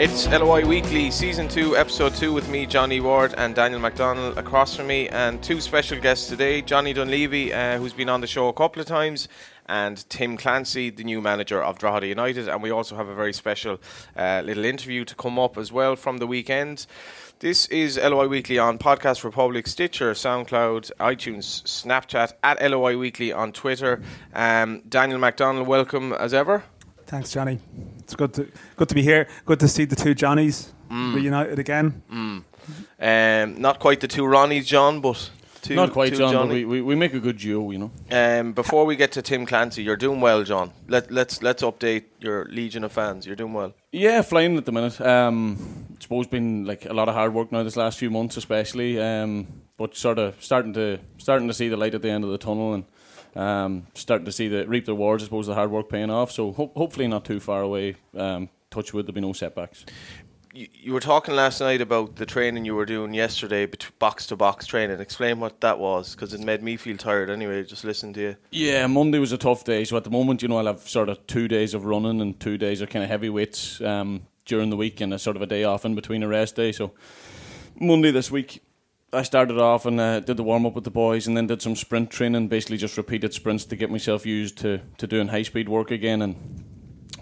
It's LOI Weekly, Season 2, Episode 2, with me, Johnny Ward, and Daniel McDonnell across from me, and two special guests today Johnny Dunleavy, uh, who's been on the show a couple of times, and Tim Clancy, the new manager of Drogheda United. And we also have a very special uh, little interview to come up as well from the weekend. This is LOI Weekly on Podcast Republic, Stitcher, SoundCloud, iTunes, Snapchat, at LOI Weekly on Twitter. Um, Daniel McDonnell, welcome as ever. Thanks, Johnny. It's good to good to be here. Good to see the two Johnnies reunited again. Um, not quite the two Ronnies, John, but two, Not quite, two John, but Johnny. we, we, we make a good duo, you know. Um, before we get to Tim Clancy, you're doing well, John. Let, let's let's update your legion of fans. You're doing well. Yeah, flying at the minute. Um, I suppose been like a lot of hard work now this last few months, especially. Um, but sort of starting to starting to see the light at the end of the tunnel and um, starting to see the reap the rewards. I suppose the hard work paying off. So ho- hopefully not too far away. Um, touch wood, there'll be no setbacks. You, you were talking last night about the training you were doing yesterday, box to box training. Explain what that was, because it made me feel tired anyway. Just listening to you. Yeah, Monday was a tough day. So at the moment, you know, I'll have sort of two days of running and two days of kind of heavy weights um, during the week and a sort of a day off in between a rest day. So Monday this week, I started off and uh, did the warm up with the boys and then did some sprint training, basically just repeated sprints to get myself used to, to doing high speed work again. And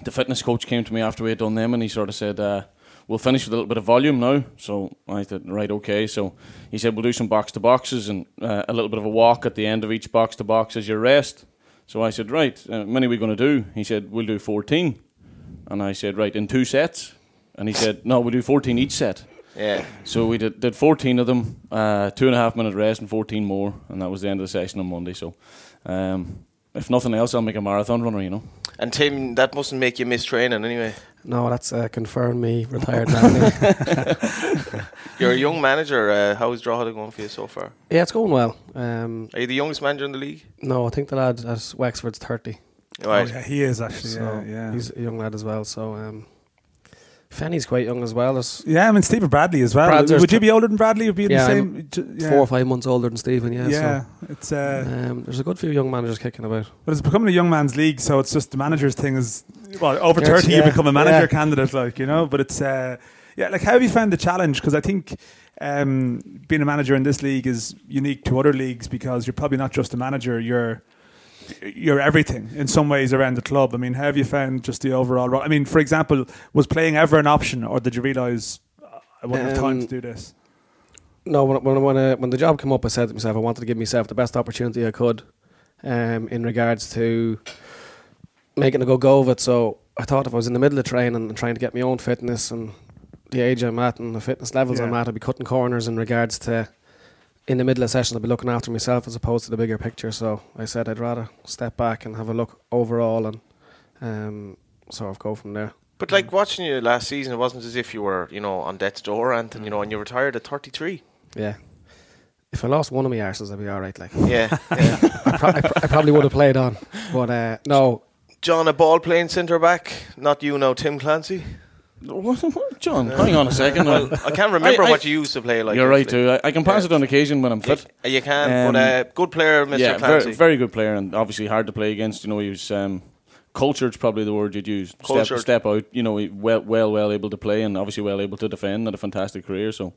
the fitness coach came to me after we had done them and he sort of said, uh, We'll finish with a little bit of volume now. So I said, Right, okay. So he said, We'll do some box to boxes and uh, a little bit of a walk at the end of each box to box as your rest. So I said, Right, uh, many are we going to do? He said, We'll do 14. And I said, Right, in two sets? And he said, No, we'll do 14 each set. Yeah. So we did, did 14 of them, uh, two and a half minute rest and 14 more, and that was the end of the session on Monday. So, um, if nothing else, I'll make a marathon runner, you know. And Tim, that mustn't make you miss training anyway. No, that's uh, confirmed me retired now. You're a young manager. Uh, how is Drogheda going for you so far? yeah, it's going well. Um, Are you the youngest manager in the league? no, I think the lad at Wexford's 30. Right. Oh, yeah, he is actually. So yeah, yeah. he's a young lad as well. So um, Fenny's quite young as well. There's yeah, I mean Stephen Bradley as well. Brad's Would you be older than Bradley? Would be Yeah, the same? yeah. four or five months older than Stephen. Yeah. Yeah, it's uh, um, there's a good few young managers kicking about. but it's becoming a young man's league, so it's just the manager's thing is well over thirty, you become a manager yeah. candidate, like you know. But it's uh, yeah, like how have you found the challenge? Because I think um, being a manager in this league is unique to other leagues because you're probably not just a manager, you're you're everything in some ways around the club. I mean, how have you found just the overall? I mean, for example, was playing ever an option, or did you realise uh, I wouldn't have time to Um, do this? No, when when when, uh, when the job came up, I said to myself, I wanted to give myself the best opportunity I could, um, in regards to making a good go of it. So I thought if I was in the middle of training and trying to get my own fitness and the age I'm at and the fitness levels I'm at, I'd be cutting corners in regards to. In the middle of session, I'd be looking after myself as opposed to the bigger picture. So I said I'd rather step back and have a look overall and um, sort of go from there. But like watching you last season, it wasn't as if you were, you know, on death's door or anything, you know, and you retired at 33. Yeah. If I lost one of my arses, I'd be all right. Like Yeah. yeah. I, pro- I, pro- I probably would have played on, but uh, no, John, a ball playing centre back, not you now, Tim Clancy. John, hang on a second. Well, I can't remember I- I- what you used to play like. You're right, too. I, I can pass Yeah. it on occasion when I'm fit. you can, but Um, uh, good player, Mr. yeah, Clancy. very, very good player and obviously hard to play against. You know, he was um, cultured's probably the word you'd use. Step, Cultured. step out. You know, well, well, well able to play and obviously well able to defend. Had a fantastic career. So.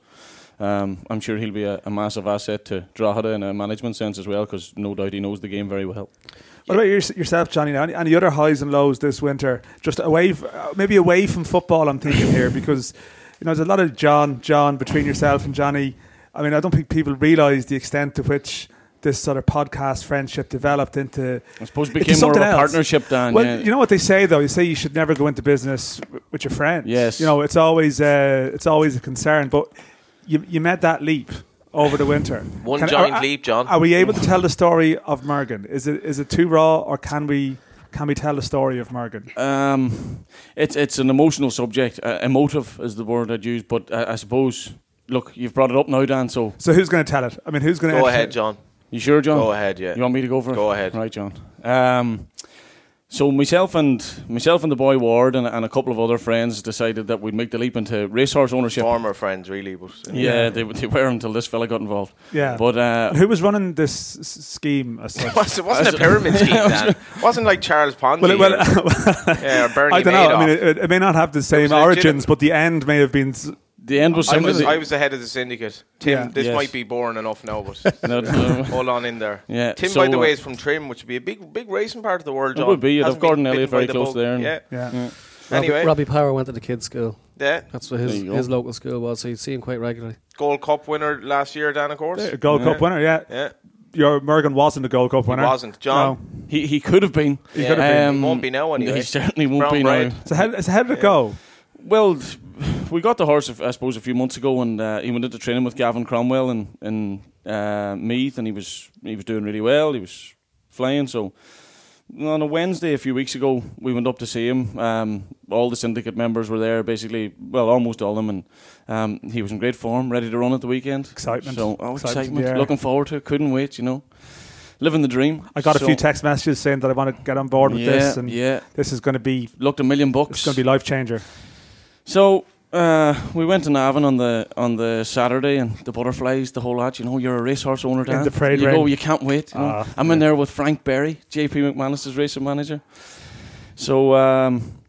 Um, I'm sure he'll be a, a massive asset to Drogheda in a management sense as well, because no doubt he knows the game very well. What about yourself, Johnny? Now, any, other highs and lows this winter? Just away, uh, maybe away from football. I'm thinking here because you know there's a lot of John, John between yourself and Johnny. I mean, I don't think people realise the extent to which this sort of podcast friendship developed into. I suppose it became more of a else. partnership, Dan. well, yeah. you know what they say though. You say you should never go into business with your friends. Yes. You know, it's always uh, it's always a concern, but you you made that leap over the winter. One Can- giant are- leap, John. Are we able to tell the story of Mergen? Is it is it too raw, or can we can we tell the story of Mergen? Um, it's it's an emotional subject. Uh, emotive is the word I'd use, but uh, I suppose. Look, you've brought it up now, Dan. So So who's going to tell it? I mean, who's going to Go ahead, John. you sure, John? Go ahead, yeah. You want me to go for it? Go ahead. Right, John. Um, So myself and myself and the boy Ward and, and a couple of other friends decided that we'd make the leap into racehorse ownership. Former friends, really, but uh, Yeah, they, they were until this fella got involved. Yeah. But uh, Who was running this s- scheme as It such? wasn't, it wasn't a pyramid scheme, Dan. It wasn't like Charles Ponzi Well, it- well, or, yeah, or Bernie I don't know. I mean, it, it may not have the same was legitimate. origins, but the end may have been. S- the end was I was, I was the head of the syndicate. Tim, Yeah. this Yes. might be boring enough now, but No, no. hold on in there. Yeah, Tim, so, by the way, uh, is from Trim, which would be a big, big racing part of the world. It John. would be, you'd have Gordon Elliott very the close bug. there and- Yeah. Yeah. Yeah. Robbie, Anyway. Robbie Power went to the kids' school. yeah. That's what his his local school was. So you'd see him quite regularly. Gold Cup winner last year, Dan, of course. A Gold Cup winner, yeah. Yeah, Your Morgan wasn't a Gold Cup winner. wasn't. John? No. He he could have been. He could have been. He won't be now anyway. He certainly won't Brown be bread. now. So how, so how did it go? Well, we got the horse, I suppose, a few months ago, and uh, he went into training with Gavin Cromwell in in uh, Meath, and he was he was doing really well. He was flying. So on a Wednesday a few weeks ago, we went up to see him. Um, all the syndicate members were there, basically. Well, almost all of them, and um, he was in great form, ready to run at the weekend. Excitement. So, oh, Excitement, excitement! yeah. Looking forward to it. Couldn't wait. You know, living the dream. I got a few text messages saying that I want to get on board with yeah, this, and yeah, this is going to be looked a million bucks. it's going to be life changer. So uh, we went to Navan on the on the Saturday and the butterflies, the whole lot. You know, you're a racehorse owner, Dan. the parade you ring. go, you can't wait. You know? Ah, I'm in there with Frank Berry, JP McManus's racing manager. So um,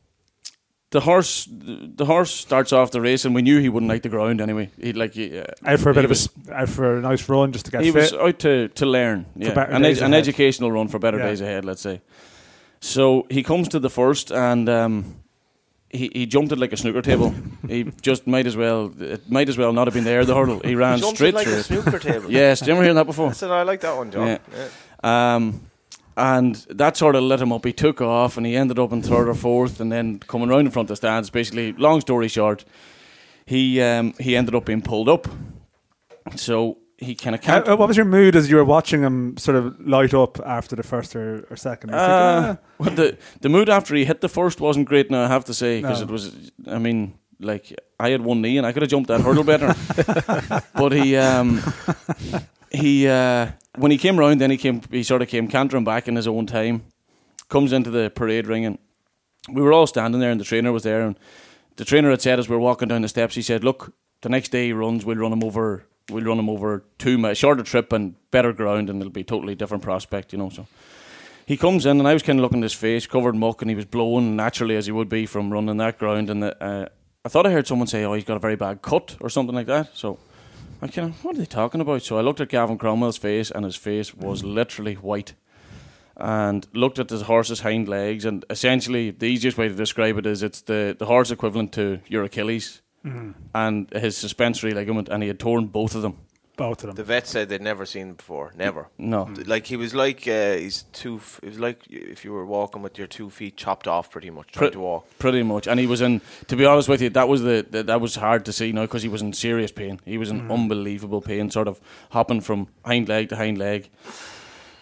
the horse, the horse starts off the race, and we knew he wouldn't like the ground anyway. He'd like uh, Out for a bit was, of a, out for a nice run just to get he fit. was out to, to learn, yeah, an, ed- an educational run for better Yeah. days ahead, let's say. So he comes to the first, and um, he he jumped it like a snooker table. he just might as well it might as well not have been there. The hurdle, he ran Jumped straight like through a snooker table. Yes, did you ever hear that before? I said I like that one, John. Yeah. Yeah. Um, and that sort of lit him up. He took off, and he ended up in third or fourth, and then coming round in front of the stands. Basically, long story short, he um, he ended up being pulled up. So he kind of How, uh, what was your mood as you were watching him sort of light up after the first or, or second? Thinking, Uh, well, the the mood after he hit the first wasn't great. Now I have to say because No. it was. I mean, like I had one knee and I could have jumped that hurdle better. but he um he uh, when he came round, then he came. He sort of came cantering back in his own time. Comes into the parade ring and we were all standing there and the trainer was there and the trainer had said as we were walking down the steps, he said, "Look, the next day he runs, we'll run him over." We'll run him over two mi- shorter trip and better ground, and it'll be a totally different prospect, you know. So he comes in, and I was kind of looking at his face, covered muck, and he was blowing naturally as he would be from running that ground. And the, uh, I thought I heard someone say, "Oh, he's got a very bad cut" or something like that. So I kind of, what are they talking about? So I looked at Gavin Cromwell's face, and his face was literally white. And looked at his horse's hind legs, and essentially the easiest way to describe it is it's the, the horse equivalent to your Achilles and his suspensory ligament, and he had torn both of them. both of them. The vet said they'd never seen him before. Never. No, Like he was like uh, he's two. F- it was like if you were walking with your two feet chopped off, pretty much trying Pre- to walk. Pretty much, and he was in. To be honest with you, that was the, the that was hard to see now because he was in serious pain. He was in unbelievable pain, sort of hopping from hind leg to hind leg.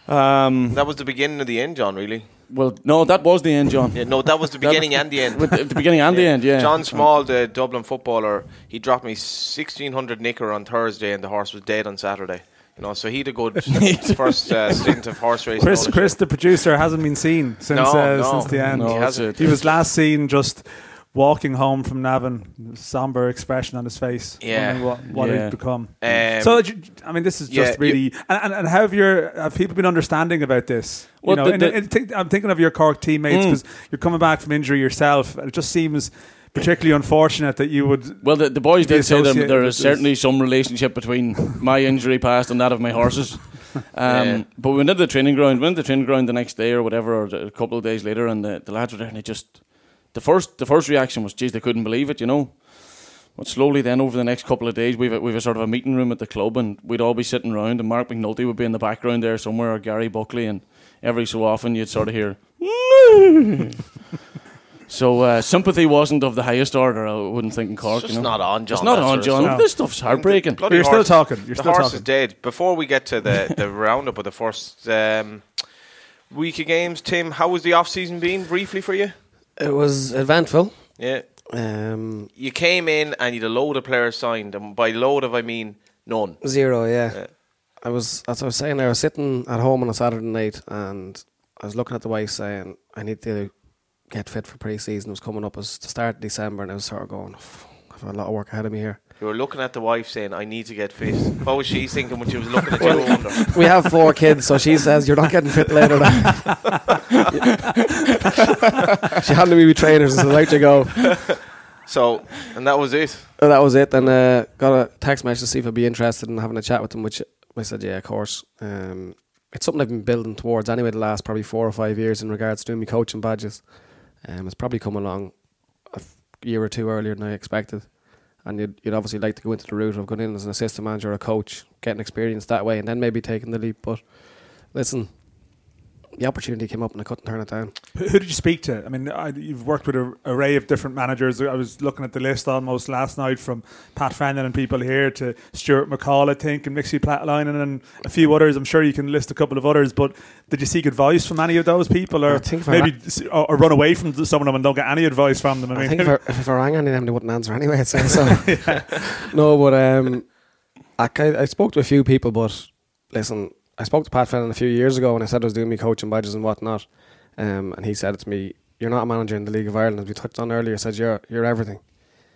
Um, That was the beginning of the end, John. Really? Well, no, that was the end, John. Yeah. No, that was the beginning and the end. With the, the beginning and the end, yeah. John Small, the Dublin footballer, he dropped me sixteen hundred nicker on Thursday, and the horse was dead on Saturday. You know, so he had a good first uh, stint of horse racing. Chris. Chris, the producer, hasn't been seen since No, uh, no. since the end. No, He that's hasn't. He was last seen just walking home from Navan, somber expression on his face. Yeah. wondering what, what Yeah. he'd become. Um, so, I mean, this is yeah, just really. and, and, and how have your have people been understanding about this? Well, you know, the- the- and think- I'm thinking of your Cork teammates Mm. because you're coming back from injury yourself. and It just seems particularly unfortunate that you would. Well, the, the boys did say that associated there with certainly some relationship between my injury past and that of my horses. Um, Yeah. But we went to the training ground, went to the training ground the next day or whatever, or a couple of days later, and the, the lads were there, and they just the first the first reaction was, "Geez, they couldn't believe it," you know. But slowly, then over the next couple of days, we've a, we've a sort of a meeting room at the club, and we'd all be sitting around, and Mark McNulty would be in the background there somewhere, or Gary Buckley, and every so often you'd sort of hear. so uh, sympathy wasn't of the highest order. I wouldn't think in Cork. it's you just know? not on, John. It's not on, John. No. This stuff's heartbreaking. Bloody You're still talking. You're the still horse is talking. dead. Before we get to the, the roundup of the first um, week of games, Tim, how was the off season been briefly for you? It was eventful. Yeah, Um, you came in and you had a load of players signed, and by load of I mean none. zero, yeah. Yeah. I was, as I was saying, I was sitting at home on a Saturday night and I was looking at the wife saying, I need to get fit for pre-season. It was coming up as the start of December, and I was sort of going, "F- I have a lot of work ahead of me here. You were looking at the wife saying, "I need to get fit." What was she thinking when she was looking at you? I. We have four kids, so she says you're not getting fit later. she handed me with trainers and said, "Out you go." So, and that was it. And that was it. And uh, got a text message to see if I'd be interested in having a chat with them, which I said, yeah, of course. Um, it's something I've been building towards anyway the last probably four or five years in regards to doing my coaching badges. Um, it's probably come along a year or two earlier than I expected. And you'd, you'd obviously like to go into the route of going in as an assistant manager or a coach, getting experience that way, and then maybe taking the leap. But listen, the opportunity came up and I couldn't turn it down. Who did you speak to? I mean, I, you've worked with an array of different managers. I was looking at the list almost last night from Pat Fenlon and people here to Stuart McCall, I think, and Mixu Paatelainen and a few others. I'm sure you can list a couple of others, but did you seek advice from any of those people or think maybe s- or, or run away from some of them and don't get any advice from them? I I, mean, think if I, if I rang any of them, they wouldn't answer anyway. So. no, but um, I, I spoke to a few people, but listen, I spoke to Pat Fenlon a few years ago when I said I was doing my coaching badges and whatnot, um, and he said to me, "You're not a manager in the League of Ireland." As we touched on earlier, said you're you're everything.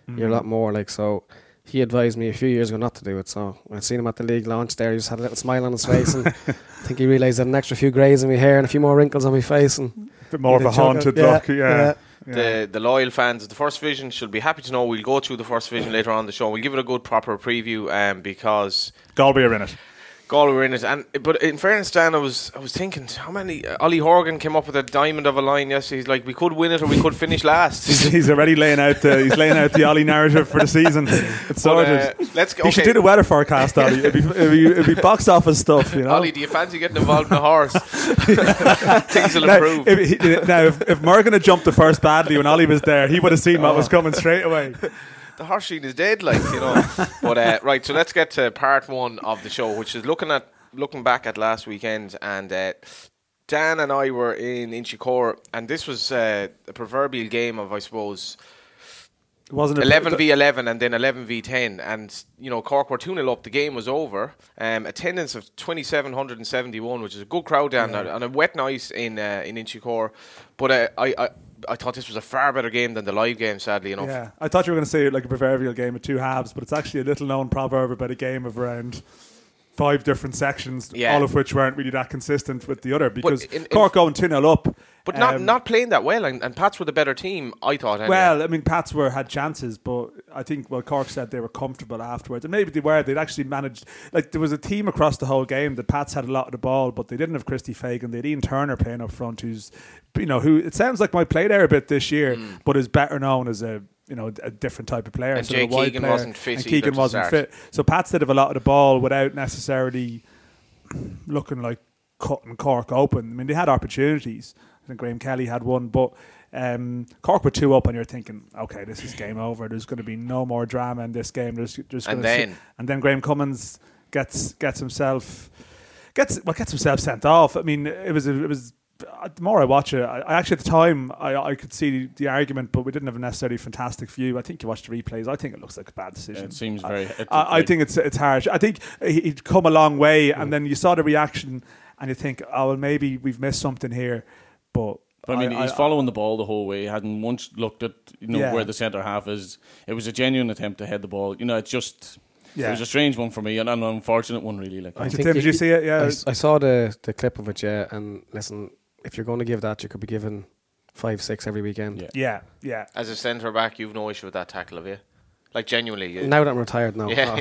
You're a lot more like so. He advised me a few years ago not to do it. So when I seen him at the league launch there, he just had a little smile on his face, and I think he realised that an extra few greys in my hair and a few more wrinkles on my face, and a bit more of a haunted Yeah, look. Yeah. yeah. yeah. The the loyal fans of the first division should be happy to know we'll go through the first division later on in the show. We'll give it a good proper preview um, because Galway are in it. Galway were in it. And but in fairness, Dan, I was I was thinking how many uh, Ollie Horgan came up with a diamond of a line yesterday. He's like we could win it or we could finish last. He's, he's already laying out the he's laying out the Ollie narrative for the season. It's But, sorted. uh, let's go. You should do the weather forecast, Ollie. It'd be, it'd be, it'd be box office stuff, you know. Ollie, do you fancy getting involved in a horse? Things will now, improve. if, he- now, if, if Morgan had jumped the first badly when Ollie was there, he would have seen what was coming straight away. The horse scene is dead, like you know. but uh, right, so let's get to part one of the show, which is looking at looking back at last weekend, and uh, Dan and I were in Inchicore, and this was uh, a proverbial game of, I suppose, Wasn't it? eleven v eleven, and then eleven v ten, and you know Cork were two 0 up. The game was over. Um, attendance of twenty seven hundred and seventy one, which is a good crowd down there, on a wet night in uh, in Inchicore. But uh, I. I I thought this was a far better game than the live game, sadly enough. Yeah, I thought you were going to say like a proverbial game of two halves, but it's actually a little known proverb about a game of around five different sections, Yeah. all of which weren't really that consistent with the other because in- in- Cork going 2 0 up. But not um, not playing that well, and, and Pats were the better team, I thought. Anyway. Well, I mean, Pats were had chances, but I think well, Cork said they were comfortable afterwards, and maybe they were. They'd actually managed. Like there was a team across the whole game. The Pats had a lot of the ball, but they didn't have Christy Fagan. They had Ian Turner playing up front, who's you know who it sounds like might play there a bit this year, but is better known as a you know a different type of player. And of Jake Keegan player, wasn't fit and Keegan wasn't start. fit. So Pats did have a lot of the ball without necessarily looking like cutting Cork open. I mean, they had opportunities. I think Graham Kelly had one, but um, Cork were two up, and you're thinking, okay, this is game over. There's going to be no more drama in this game. There's, there's And gonna sit- then- and then Graham Cummins gets gets himself gets well gets himself sent off. I mean, it was it was. uh, The more I watch it, I, I actually at the time I, I could see the argument, but we didn't have a necessarily fantastic view. I think you watch the replays. I think it looks like a bad decision. It seems very. it- I, I think it's it's harsh. I think he- he'd come a long way, and then you saw the reaction, and you think, oh well, maybe we've missed something here. But, But I mean, he's following the ball the whole way. He hadn't once looked at you know Yeah. where the centre half is. It was a genuine attempt to head the ball. You know, it's just Yeah. it was a strange one for me and an unfortunate one, really. Like Did, think Tim, you- did you see it? I, Yeah, s- I saw the, the clip of it, yeah. And listen, if you're going to give that, you could be given five, six every weekend. Yeah. yeah, yeah. As a centre back, you've no issue with that tackle, have you? Like genuinely, you- Now that I'm retired, now. Yeah, Oh,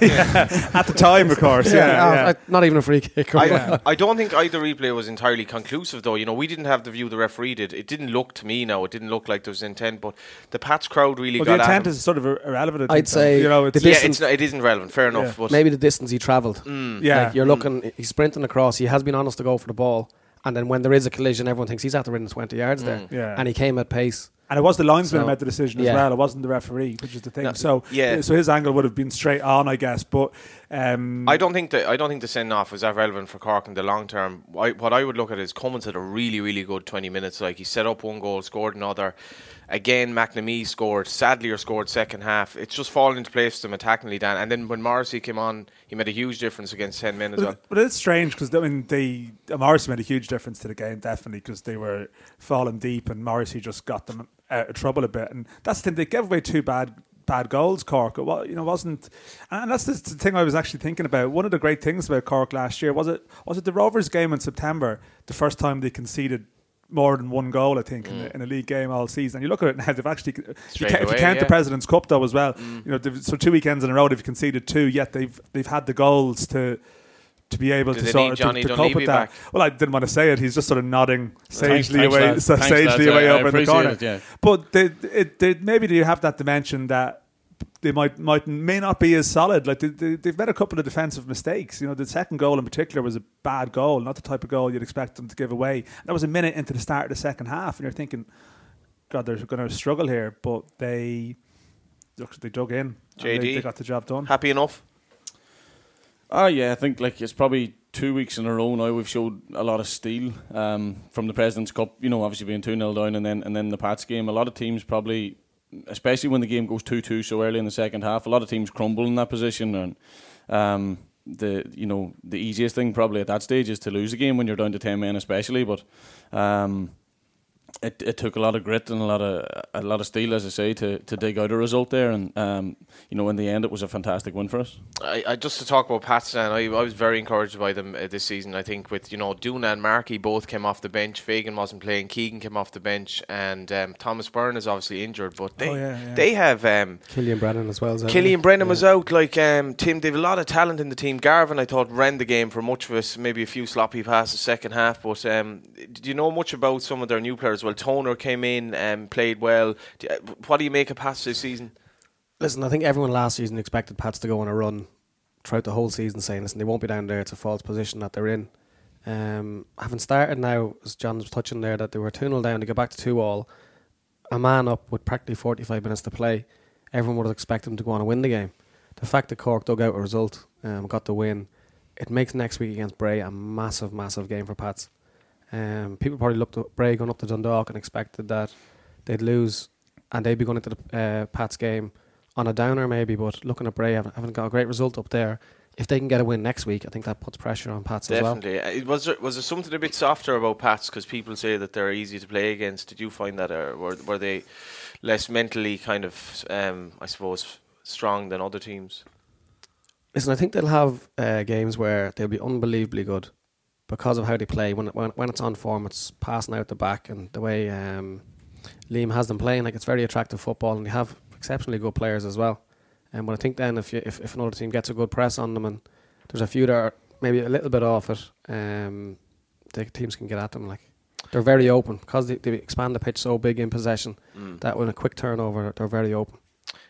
yeah. so- At the time, of course. Yeah, yeah, yeah. uh, not even a free kick. I, I don't think either replay was entirely conclusive, though. You know, we didn't have the view the referee did. It didn't look to me now. It didn't look like there was intent, but the Pats crowd really well, got the at intent him. is sort of irrelevant. I I'd think, say you know, it's, the yeah, distance- it's not, it isn't relevant. Fair enough. Yeah. But Maybe the distance he travelled. yeah. Like you're looking, he's sprinting across. He has been honest to go for the ball, and then when there is a collision, everyone thinks he's at the rim 20 yards there, Yeah. and he came at pace. And it was the linesman who made the decision as well. It wasn't the referee, which is the thing. No, so yeah. so his angle would have been straight on, I guess. But um, I don't think that I don't think the send off was that relevant for Cork in the long term. I, what I would look at is Cummins had a really really good twenty minutes. Like he set up one goal, scored another, Again, McNamee scored. Sadlier scored second half. It's just fallen into place for them attackingly, Dan. And then when Morrissey came on, he made a huge difference against 10 men as well. But, but it's strange because I mean, they uh, Morrissey made a huge difference to the game, definitely, because they were falling deep, and Morrissey just got them out of trouble a bit. And that's the thing; they gave away two bad bad goals. Cork, it wa- you know, wasn't, and that's the thing I was actually thinking about. One of the great things about Cork last year was it was it the Rovers game in September, the first time they conceded. More than one goal, I think, in, mm. a, in a league game all season. And you look at it now; they've actually, if you, ca- if you away, count the. President's Cup though as well, mm. you know, so two weekends in a row they've conceded two. Yet they've they've had the goals to to be able to sort of Johnny to, to cope with that. back? Well, I didn't want to say it. He's just sort of nodding sagely thanks, away, Thanks, sagely lads. away I- I over in the corner. it, yeah. But they, it, they, maybe they have that dimension that they might might may not be as solid. Like they, they, they've made a couple of defensive mistakes. You know, the second goal in particular was a bad goal, not the type of goal you'd expect them to give away. That was a minute into the start of the second half, and you're thinking, God, they're going to struggle here. But they look, they dug in. and They, JD? they got the job done. Happy enough? Oh yeah, I think like it's probably two weeks in a row now we've showed a lot of steel um, from the President's Cup. You know, obviously being two 0 down, and then and then the Pats game. A lot of teams probably, especially when the game goes two two so early in the second half, a lot of teams crumble in that position. And um, the you know the easiest thing probably at that stage is to lose a game when you're down to ten men, especially. But um, it it took a lot of grit and a lot of a lot of steel, as I say, to, to dig out a result there. And um, you know, in the end, it was a fantastic win for us. I, I just to talk about Pats, and I, I was very encouraged by them uh, this season. I think with you know Duna and Markey both came off the bench. Fagan wasn't playing. Keegan came off the bench, and um, Thomas Byrne is obviously injured. But they Oh, yeah, yeah. they have um, Killian Brennan as well. is out, Killian right? Brennan Yeah. was out. Like um, Tim, they've a lot of talent in the team. Garvin, I thought, ran the game for much of it. Maybe a few sloppy passes second half. But um, did you know much about some of their new players? Well, Toner came in and played well. What do you make of Pats this season? Listen, I think everyone last season expected Pats to go on a run throughout the whole season, saying, listen, they won't be down there. It's a false position that they're in. Um, having started now, as John was touching there, that they were 2 0 down to go back to 2 all, a man up with practically 45 minutes to play, everyone would have expected them to go on and win the game. The fact that Cork dug out a result, um, got the win, it makes next week against Bray a massive, massive game for Pats. Um, people probably looked at Bray going up to Dundalk and expected that they'd lose and they'd be going into the uh, Pats game on a downer maybe, but looking at Bray haven't got a great result up there, if they can get a win next week, I think that puts pressure on Pats as well. Definitely. Uh, Was there, was there something a bit softer about Pats? Because people say that they're easy to play against. Did you find that, or were, were they less mentally kind of, um, I suppose, strong than other teams? Listen, I think they'll have uh, games where they'll be unbelievably good because of how they play. When, it, when when it's on form, it's passing out the back, and the way um, Liam has them playing, like it's very attractive football, and they have exceptionally good players as well. And but I think then if you, if if another team gets a good press on them, and there's a few that are maybe a little bit off it, um, the teams can get at them. Like they're very open because they, they expand the pitch so big in possession Mm. that when a quick turnover, they're very open.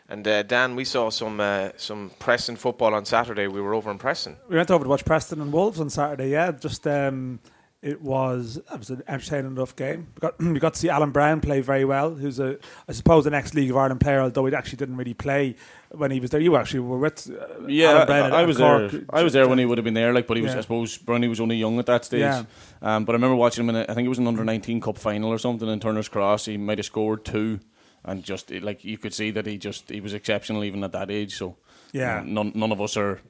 And uh, Dan, we saw some uh, some Preston football on Saturday. We were over in Preston. We went over to watch Preston and Wolves on Saturday. Yeah, just um, it was it was an entertaining enough game. We got we got to see Alan Browne play very well. Who's a I suppose an ex League of Ireland player, although he actually didn't really play when he was there. You actually were with uh, Yeah, Alan Browne. at- I, I was Cork. there. I was there when he would have been there. Like, but he was. Yeah. I suppose Brownie was only young at that stage. Yeah. Um, but I remember watching him in. A, I think it was an under nineteen cup final or something in Turner's Cross. He might have scored two, and just like you could see that he just he was exceptional even at that age. So Yeah. uh, none none of us are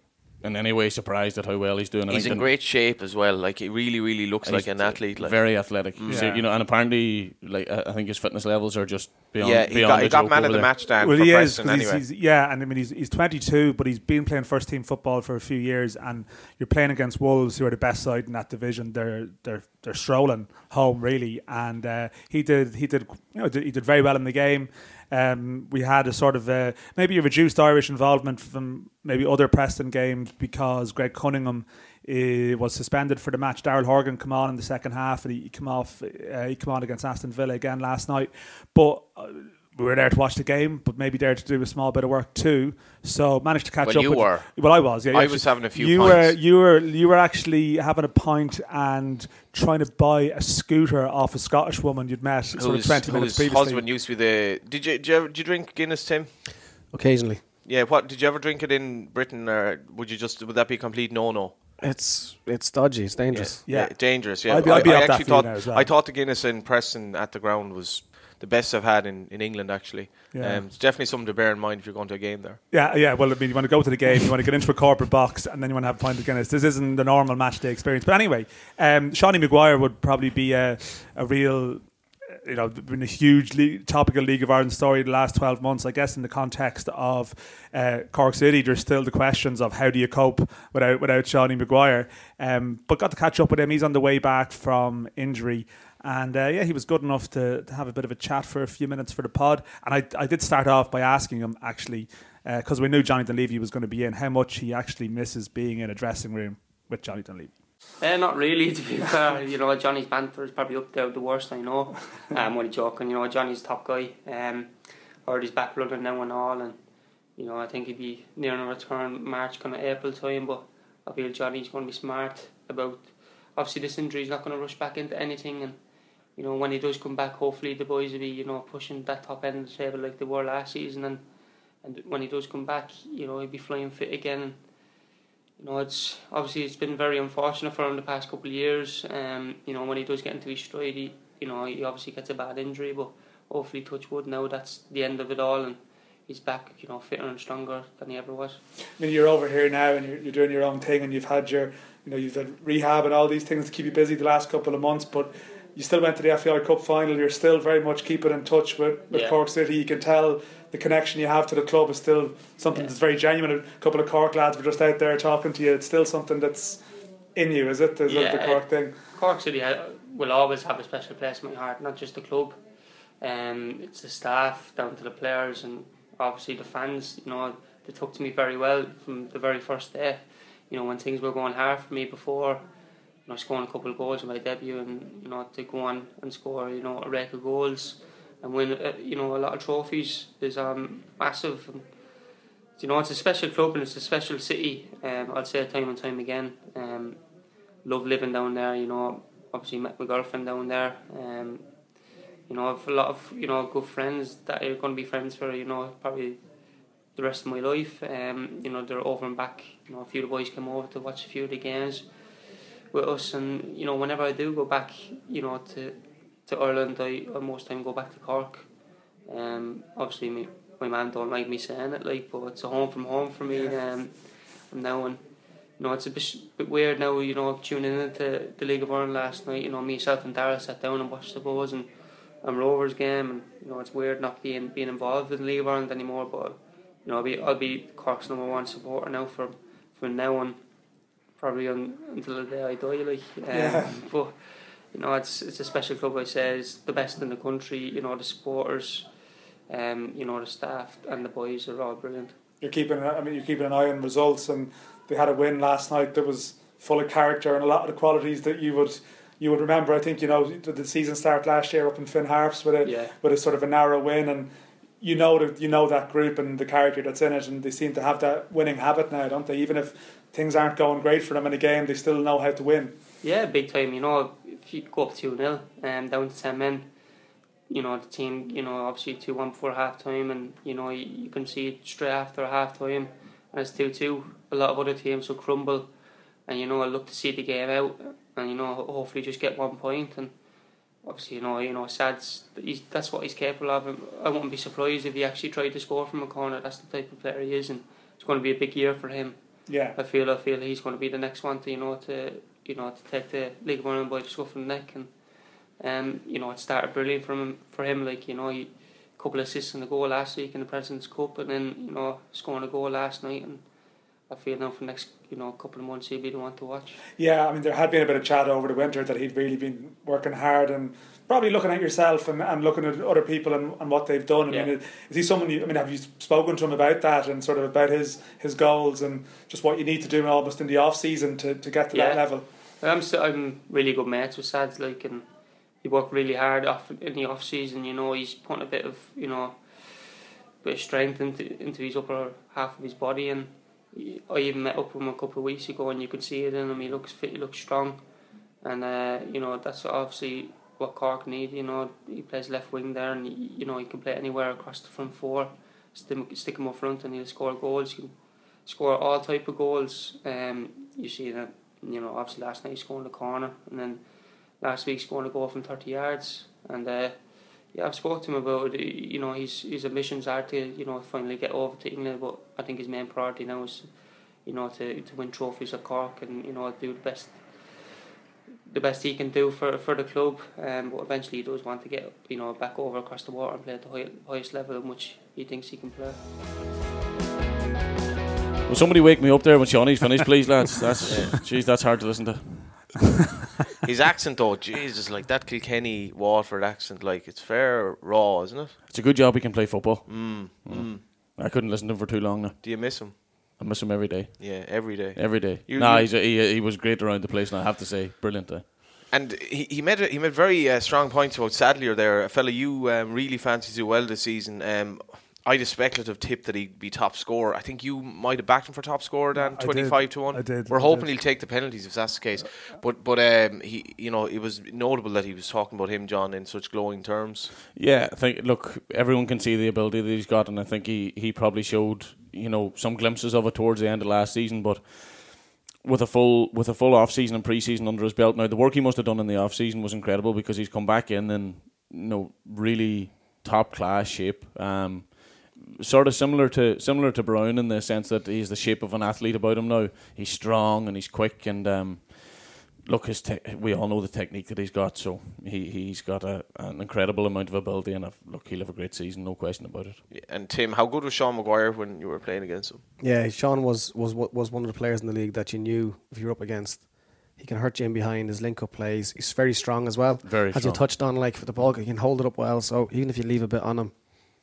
in any way surprised at how well he's doing. I He's in great shape as well. Like he really, really looks like an athlete. Like. very athletic. You see- Yeah. you know, and apparently, like I I think his fitness levels are just beyond. yeah, he beyond got, he a got joke man of the there. match, Dan, well, for he is anyway. he's, he's yeah, and I mean he's he's 22, but he's been playing first team football for a few years, and you're playing against Wolves, who are the best side in that division. They're they're they're strolling home really, and uh, he did he did you know he did very well in the game. Um, we had a sort of uh, maybe a reduced Irish involvement from maybe other Preston games because Greg Cunningham uh, was suspended for the match. Daryl Horgan come on in the second half, and he, he come off. Uh, he come on against Aston Villa again last night, but. Uh, we were there to watch the game, but maybe there to do a small bit of work too. So managed to catch Well, up. you with, were. Well, I was. Yeah, I actually- was having a few You pints. were. You were. You were actually having a pint and trying to buy a scooter off a Scottish woman you'd met sort of whose, twenty minutes whose previously. husband used to be the. Did you, did you ever did you drink Guinness, Tim? Occasionally, Yeah. What did you ever drink it in Britain, or would you just would that be a complete no no? it's it's dodgy, it's dangerous. Yeah. dangerous. Yeah, I'd be- I'd be I, I actually thought well. I thought the Guinness in Preston at the ground was the best I've had in, in England actually. Yeah. Um, it's definitely something to bear in mind if you're going to a game there. Yeah, yeah. Well, I mean, you want to go to the game, you want to get into a corporate box, and then you want to have a pint of Guinness. This isn't the normal match day experience. But anyway, um, Seanie Maguire would probably be a, a real you know, been a huge league, topical League of Ireland story the last 12 months. I guess in the context of uh, Cork City, there's still the questions of how do you cope without without Seanie Maguire. Um, but got to catch up with him. He's on the way back from injury. And uh, yeah, he was good enough to, to have a bit of a chat for a few minutes for the pod. And I, I did start off by asking him actually, because uh, we knew Johnny Dunleavy was going to be in, how much he actually misses being in a dressing room with Johnny Dunleavy. Uh, not really, to be fair. You know, Johnny's banter is probably up there with the worst I know. I'm only joking. You know, Johnny's top guy. Um, heard he's back running now and all, and you know, I think he'd be nearing a return March, kind of April time. But I feel Johnny's going to be smart about. Obviously, this injury is not going to rush back into anything, and you know, when he does come back, hopefully the boys will be you know pushing that top end of the table like they were last season, and and when he does come back, you know, he'll be flying fit again you know, it's obviously it's been very unfortunate for him the past couple of years. Um, you know, when he does get into his stride, he, you know, he obviously gets a bad injury, but hopefully, touch wood, now that's the end of it all, and he's back, you know, fitter and stronger than he ever was. I mean, you're over here now, and you're, you're doing your own thing, and you've had your, you know, you've had rehab and all these things to keep you busy the last couple of months, but. You still went to the FAI Cup final. You're still very much keeping in touch with, with Yeah. Cork City. You can tell the connection you have to the club is still something Yeah. that's very genuine. A couple of Cork lads were just out there talking to you. It's still something that's in you, is it? The- Yeah, the Cork thing. Cork City ha- will always have a special place in my heart, not just the club. Um, it's the staff, down to the players, and obviously the fans. You know, they took to me very well from the very first day. You know, when things were going hard for me before, you know, scoring a couple of goals in my debut, and you know, to go on and score, you know, a record of goals and win, uh, you know, a lot of trophies is um massive. And, you know, it's a special club and it's a special city. Um, I'll say it time and time again. Um, love living down there. You know, obviously met my girlfriend down there. Um, you know, I've a lot of you know good friends that are going to be friends for you know probably the rest of my life. Um, you know, they're over and back. You know, a few of the boys come over to watch a few of the games with us, and you know, whenever I do go back, you know, to to Ireland, I, I most time go back to Cork. Um, obviously, my my man don't like me saying it, like, but it's a home from home for me. Um, from now on, you know, it's a bit, bit weird now. You know, tuning into the League of Ireland last night. You know, myself and Dara sat down and watched the Bohs and, and Rovers game, and you know, it's weird not being being involved in the League of Ireland anymore. But you know, I'll be I'll be Cork's number one supporter now from from now on, probably on, until the day I die. Like, um, Yeah. but you know, it's it's a special club. I say it's the best in the country. You know, the supporters, um, you know, the staff and the boys are all brilliant. You're keeping. I mean, you're keeping an eye on results, and they had a win last night that was full of character and a lot of the qualities that you would you would remember. I think you know the the season start last year up in Finn Harps with a Yeah. with a sort of a narrow win, and you know that you know that group and the character that's in it, and they seem to have that winning habit now, don't they? Even if things aren't going great for them in a game, they still know how to win. Yeah, big time. You know, if you go up 2 0 and um, down to 10 men, you know, the team, you know, obviously 2 1 before half time, and, you know, you, you can see it straight after half time, and it's 2 2. A lot of other teams will crumble, and, you know, I look to see the game out, and, you know, hopefully just get one point. and obviously, you know, you know, Sad's, he's, that's what he's capable of. I wouldn't be surprised if he actually tried to score from a corner. That's the type of player he is, and it's going to be a big year for him. Yeah, I feel I feel he's going to be the next one to you know to you know to take the League of Ireland by the scruff of the neck and um you know it started brilliant for him for him like you know he couple of assists in the goal last week in the President's Cup and then you know scoring a goal last night and I feel now for the next you know couple of months he'll be the one to watch. yeah. I mean, there had been a bit of chat over the winter that he'd really been working hard and probably looking at yourself and, and looking at other people and, and what they've done. I Yeah. mean, is he someone? You, I mean, have you spoken to him about that and sort of about his his goals and just what you need to do almost in the off season to, to get to that level? I'm still, I'm really good mates with Sads like and he worked really hard off in the off season. You know he's putting a bit of you know bit of strength into into his upper half of his body and I even met up with him a couple of weeks ago and you could see it in him. He looks fit. He looks strong, and uh, you know that's obviously what Cork need. You know he plays left wing there and you know he can play anywhere across the front four. Stick, him up front and he'll score goals. He can score all type of goals. Um, you see that you know, obviously last night he scored in the corner, and then last week scoring a goal from 30 yards. And, uh, yeah, I've spoken to him about. You know, his his ambitions are to you know finally get over to England, but I think his main priority now is you know to to win trophies at Cork and you know do the best the best he can do for for the club. Um, but eventually he does want to get you know back over across the water and play at the high, highest level in which he thinks he can play. Will somebody wake me up there when Seanie's finished, please, lads? That's, jeez, that's hard to listen to. His accent, though, Jesus, like that Kilkenny Waterford accent, like it's fair raw, isn't it? It's a good job he can play football. Mm. Mm. I couldn't listen to him for too long now. Do you miss him? I miss him every day. Yeah, every day. Every day. You- nah, you- he's a, he, he was great around the place, and I have to say, brilliant. Uh. And he, he made a, he made very uh, strong points about Sadlier there, a fella you um, really fancy to do well this season. Um, I had a speculative tip that he'd be top scorer. I think you might have backed him for top scorer, Dan, I did. twenty five to one. I did, We're I hoping did. he'll take the penalties if that's the case. But but um, he you know it was notable that he was talking about him, John, in such glowing terms. Yeah, I think. Look, everyone can see the ability that he's got, and I think he, he probably showed you know some glimpses of it towards the end of last season. But with a full with a full off season and preseason under his belt now, the work he must have done in the off season was incredible because he's come back in in you know really top class shape. Um, sort of similar to similar to Browne in the sense that he's the shape of an athlete about him now. He's strong and he's quick and um, look, his te- we all know the technique that he's got. So he he's got a, an incredible amount of ability and I've, look, he'll have a great season, no question about it. Yeah, And Tim, how good was Sean Maguire when you were playing against him? Yeah, Sean was was was one of the players in the league that you knew if you're up against. He can hurt you in behind. His link up plays. He's very strong as well. Very As you touched on, like for the ball, he can hold it up well. So even if you leave a bit on him,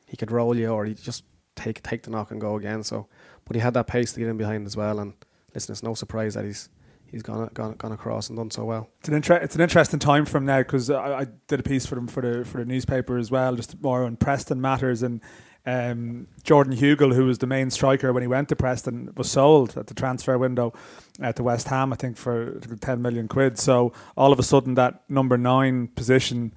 he could roll you or he just take take the knock and go again. So, but he had that pace to get in behind as well. And listen, it's no surprise that he's he's gone gone gone across and done so well. It's an inter- it's an interesting time for him now because I, I did a piece for them for the for the newspaper as well, just more on Preston matters and. Um, Jordan Hugill, who was the main striker when he went to Preston, was sold at the transfer window at the West Ham, I think, for 10 million quid. So all of a sudden, that number nine position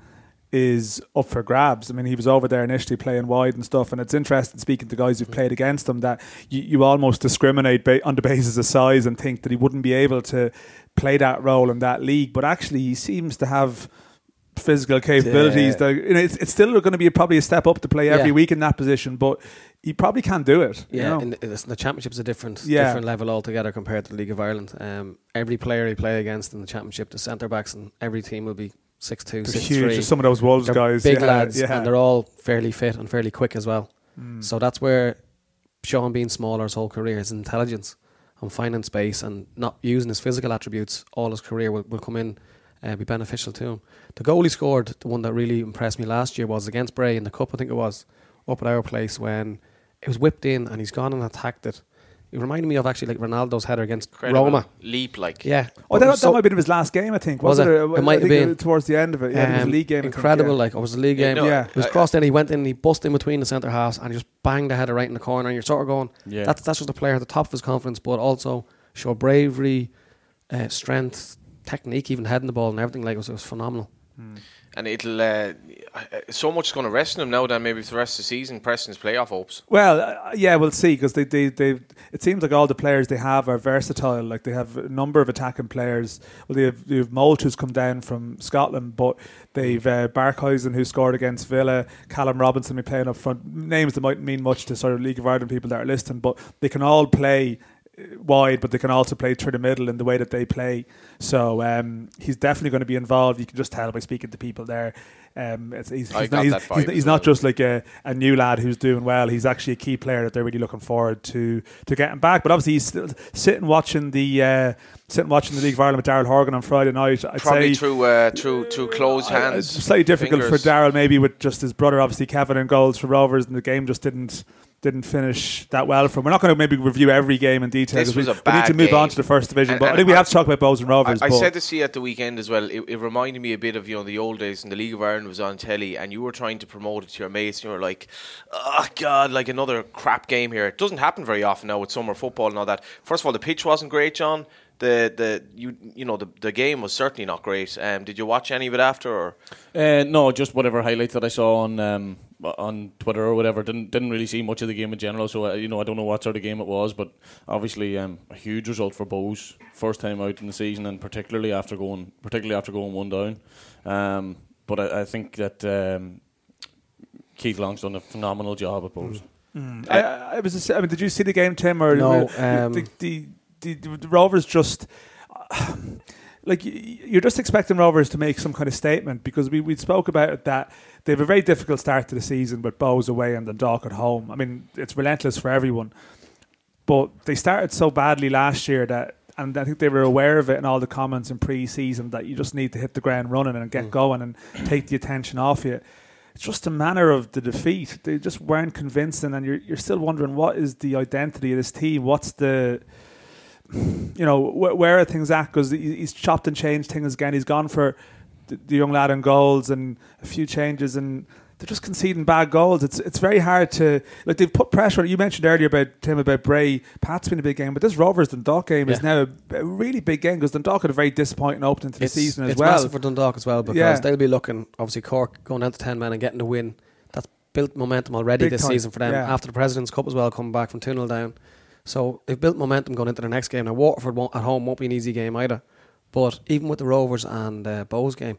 is up for grabs. I mean, he was over there initially playing wide and stuff, and it's interesting speaking to guys who've played against him that you, you almost discriminate ba- on the basis of size and think that he wouldn't be able to play that role in that league. But actually, he seems to have physical capabilities. Yeah. That you know, it's, it's still going to be probably a step up to play every Yeah. week in that position, but he probably can't do it. you Yeah, know? and the, the championship's a different Yeah. different level altogether compared to the League of Ireland. Um, every player you play against in the championship, the centre backs and every team will be six two, They're six huge. three. Some of those Wolves They're guys, big yeah, lads, yeah. and they're all fairly fit and fairly quick as well. Mm. So that's where Sean being smaller his whole career, his intelligence and finding space and not using his physical attributes all his career will, will come in and be beneficial to him. The goal he scored, the one that really impressed me last year was against Bray in the Cup, I think it was, up at our place when it was whipped in and he's gone and attacked it. It reminded me of actually like Ronaldo's header against Incredible Roma. leap, like Yeah. Oh, But that, so- might have been his last game, I think. Was, Was it? it? Or- It might have been. towards the end of it. Yeah, it was a Um, league game. I think, Incredible, yeah. like it was a league Yeah, game. no, Yeah. It was crossed in, he went in, he bust in between the centre halves and he just banged the header right in the corner and you're sort of going, Yeah. that's that's just a player at the top of his confidence, but also show bravery, uh, strength, technique, even heading the ball and everything. Like it was, it was phenomenal. And it'll uh, so much is going to rest in him now. Then maybe for the rest of the season, Preston's playoff hopes. Well, uh, yeah, we'll see because they, they, they, it seems like all the players they have are versatile. Like they have a number of attacking players. Well, they have, they have Moult who's come down from Scotland, but they've uh, Barkhuizen who scored against Villa, Callum Robinson be playing up front. Names that might mean much to sort of League of Ireland people that are listening, but they can all play wide, but they can also play through the middle in the way that they play. So um, he's definitely going to be involved. You can just tell by speaking to people there. Um, it's, he's, he's, not, he's, he's, he's not just like a, a new lad who's doing well. He's actually a key player that they're really looking forward to to getting back. But obviously, he's still sitting watching the uh, sitting watching the League of Ireland with Daryl Horgan on Friday night. I'd Probably say through uh, through through closed uh, hands. It's slightly difficult fingers. for Daryl, maybe with just his brother, obviously Kevin and goals for Rovers, and the game just didn't didn't finish that well from. We're not going to maybe review every game in detail. This 'cause we, was a we need to move game. on to the first division, And- but I think we have to talk about Bohs and I, Rovers. I but said to see at the weekend as well. It, it reminded me a bit of you know the old days when the League of Ireland was on telly, and you were trying to promote it to your mates, and you were like, "Oh God, like another crap game here." It doesn't happen very often now with summer football and all that. First of all, the pitch wasn't great, John. The the you you know the the game was certainly not great. Um, did you watch any of it after? Or? Uh, no, just whatever highlights that I saw on um, on Twitter or whatever. Didn't didn't really see much of the game in general. So uh, you know, I don't know what sort of game it was, but obviously um, a huge result for Bohs, first time out in the season, and particularly after going particularly after going one down. Um, but I, I think that. Um, Keith Long's done a phenomenal job at Bohs. I, I I was. just- I mean, did you see the game, Tim? Or No, um, the, the, the, the Rovers just like you're just expecting Rovers to make some kind of statement because we we spoke about it that they have a very difficult start to the season with Bohs away and the Dundalk at home. I mean, it's relentless for everyone, but they started so badly last year that. And I think they were aware of it in all the comments in pre-season that you just need to hit the ground running and get mm. going and take the attention off you it's just the manner of the defeat. They just weren't convincing, and you're you're still wondering what is the identity of this team. What's the you know wh- where are things at? Because he's chopped and changed things again. He's gone for the, the young lad and goals and a few changes, and they're just conceding bad goals. It's it's very hard to like they've put pressure. You mentioned earlier about Tim about Bray. Pat's been a big game, but this Rovers Dundalk game is now a, a really big game because Dundalk had a very disappointing opening to the it's, season as it's well. massive for Dundalk as well because Yeah. they'll be looking obviously Cork going down to ten men and getting the win. That's built momentum already Big this time, season for them. yeah. After the President's Cup as well, coming back from two 0 down, so they've built momentum going into the next game. Now Waterford won't, at home won't be an easy game either, but even with the Rovers and uh, Bohs game,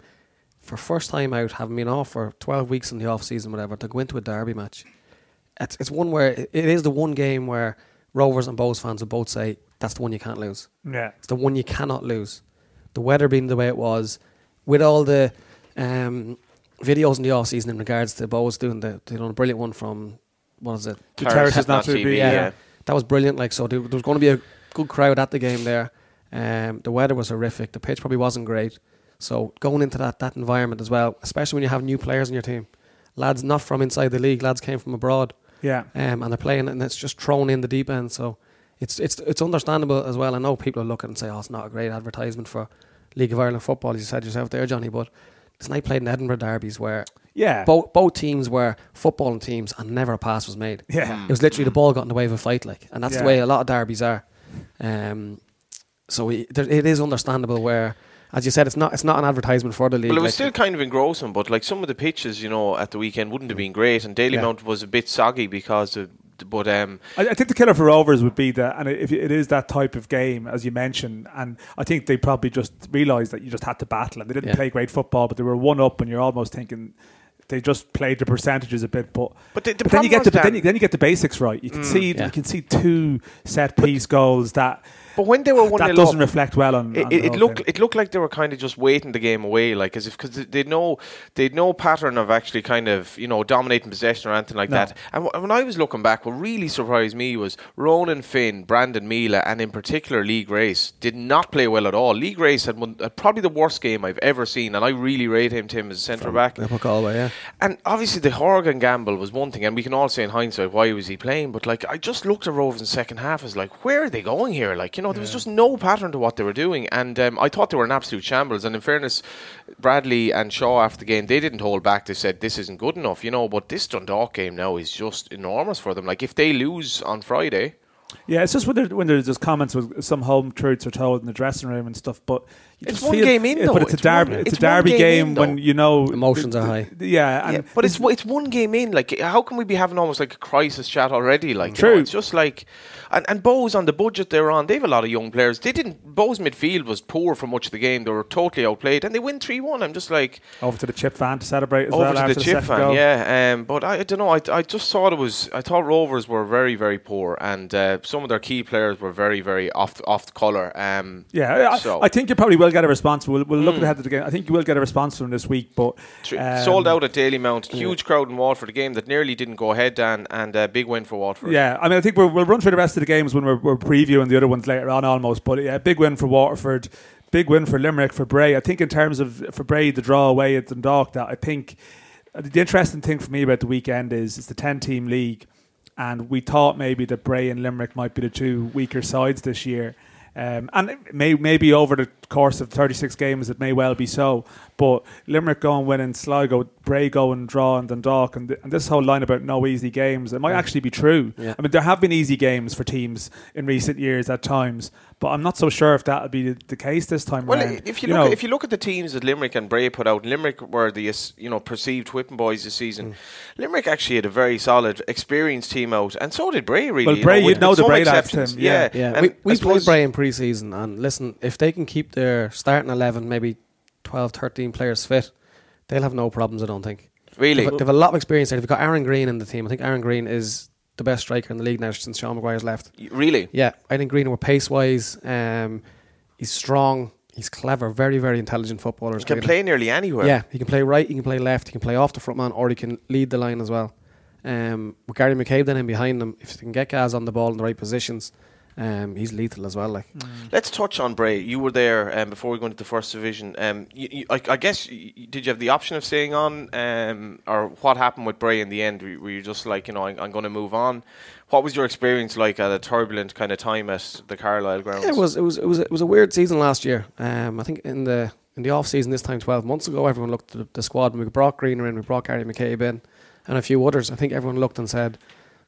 for first time out, having been off for twelve weeks in the off season, whatever, to go into a derby match, it's it's one where it it is the one game where Rovers and Bohs fans will both say that's the one you can't lose. yeah, It's the one you cannot lose. The weather being the way it was, with all the um, videos in the off season in regards to Bohs doing the they done a brilliant one from what is it? The terrace is not to be- Yeah, yeah. That was brilliant. Like so, there, there was going to be a good crowd at the game there. Um, the weather was horrific. The pitch probably wasn't great. So going into that that environment as well, especially when you have new players in your team, lads not from inside the league, lads came from abroad yeah. um, and they're playing and it's just thrown in the deep end. So it's it's it's understandable as well. I know people are looking and say, "Oh, it's not a great advertisement for League of Ireland football." as You said yourself there, Johnny, but listen, I played in Edinburgh derbies where Yeah. both both teams were footballing teams and never a pass was made. Yeah. It was literally the ball got in the way of a fight, like, and that's Yeah. the way a lot of derbies are. Um, so it, there, it is understandable where, as you said, it's not it's not an advertisement for the league. Well, it was like- still kind of engrossing, but like some of the pitches, you know, at the weekend wouldn't have been great, and Daily Yeah. Mount was a bit soggy because of. But um, I, I think the killer for Rovers would be that, and if it is that type of game, as you mentioned, and I think they probably just realised that you just had to battle, and they didn't Yeah. play great football, but they were one up, and you're almost thinking they just played the percentages a bit. But But the- the then you get the then you, then you get the basics right. You can mm. see yeah. you can see two set piece goals that but when they were one that doesn't up, reflect well on. it, on it, it looked thing. it looked like they were kind of just waiting the game away, like as if because they know they'd no pattern of actually kind of you know dominating possession or anything like No. that. And wh- when I was looking back, what really surprised me was Ronan Finn, Brandon Miele, and in particular Lee Grace did not play well at all. Lee Grace had one, uh, probably the worst game I've ever seen, and I really rate him Tim as a centre back. Galway, yeah. And obviously the Horgan gamble was one thing, and we can all say in hindsight why was he playing. But like I just looked at Rovers in the second half as like, where are they going here? Like you know, there was just no pattern to what they were doing, and um, I thought they were an absolute shambles. And in fairness, Bradley and Shaw after the game they didn't hold back. They said this isn't good enough, you know. But this Dundalk game now is just enormous for them. Like if they lose on Friday, Yeah, it's just when, there, when there's just comments with some home truths are told in the dressing room and stuff. But It's one feel- game in, though. But it's, It's a derby. one- it's, it's a derby game game when you know Emotions the- are high. the- Yeah, and yeah, but it's it's one game in. Like, how can we be having almost like a crisis chat already? Like, you know, True. it's just like, and and Bohs on the budget they're on. They have a lot of young players. They didn't. Bohs midfield was poor for much of the game. They were totally outplayed, and they win three one. I'm just like over to the chip fan to celebrate as over well to after the the chip second fan, goal. yeah. Um, but I, I don't know. I, I just thought it was. I thought Rovers were very very poor, and uh, some of their key players were very very off the, off the color. Um, Yeah, I, So-. I think you're probably will get a response. We'll, we'll look ahead to the game. I think you will get a response from this week, but um, sold out at Dalymount. Huge crowd in Waterford. A game that nearly didn't go ahead, Dan, and a big win for Waterford. Yeah, I mean, I think we'll, we'll run through the rest of the games when we're, we're previewing the other ones later on, almost. But yeah, big win for Waterford, big win for Limerick for Bray. I think in terms of for Bray the draw away at Dundalk, that I think uh, the interesting thing for me about the weekend is it's the ten team league, and we thought maybe that Bray and Limerick might be the two weaker sides this year. Um, and may maybe over the course of 36 games, it may well be so. But Limerick going winning, Sligo, Bray going draw, and Dundalk, and, th- and this whole line about no easy games, it might actually be true. Yeah. I mean, there have been easy games for teams in recent years at times, but I'm not so sure if that'll be the, the case this time around. Well, around. if you, You look, know- if you look at the teams that Limerick and Bray put out, Limerick were the you know perceived whipping boys this Mm. season. Limerick actually had a very solid, experienced team out, and so did Bray. Really, Well, you Bray, know, you'd know the Bray lads, exceptions. Tim, yeah. Yeah, we, we played Bray in pre-season, and listen, if they can keep their starting eleven, maybe 12, 13 players fit, they'll have no problems. I don't think. Really? They've, they've a lot of experience there. They've got Aaron Greene in the team. I think Aaron Greene is the best striker in the league now since Sean Maguire's left. Really? Yeah, I think Greene were pace wise. Um, he's strong. He's clever. Very, very intelligent footballer. He can play nearly anywhere. Yeah, he can play right. He can play left. He can play off the front man, or he can lead the line as well. Um, with Gary McCabe then in behind him, if he can get guys on the ball in the right positions, um, he's lethal as well. Like, Let's touch on Bray. You were there um, before we go into the first division. Um, you, you, I, I guess y- y- did you have the option of staying on, um, or what happened with Bray in the end? Were, were you just like, you know, I, I'm going to move on? What was your experience like at a turbulent kind of time at the Carlisle grounds? Yeah, it was it was it was it was a weird season last year. Um, I think in the in the off season this time twelve months ago, everyone looked at the, the squad and we brought Greener in, we brought Gary McCabe in, and a few others. I think everyone looked and said,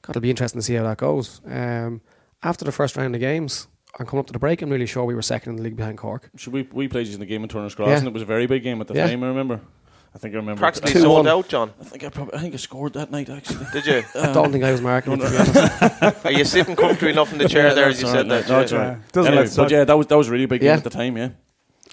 "God, it'll be interesting to see how that goes." Um, after the first round of games, and coming up to the break, I'm really sure we were second in the league behind Cork. So we we played you in the game in Turner's Cross, Yeah. and it was a very big game at the Yeah. time. I remember. I think I remember. Practically sold 2-1. out, John. I think I probably I think I scored that night actually. Did you? I don't think I was marking it. To be honest. Are you sitting comfortably enough in the chair Yeah, there as you said right, that? no, yeah? it's all right. Yeah. Doesn't Anyway, but yeah, that was that was a really big game at the time. Yeah,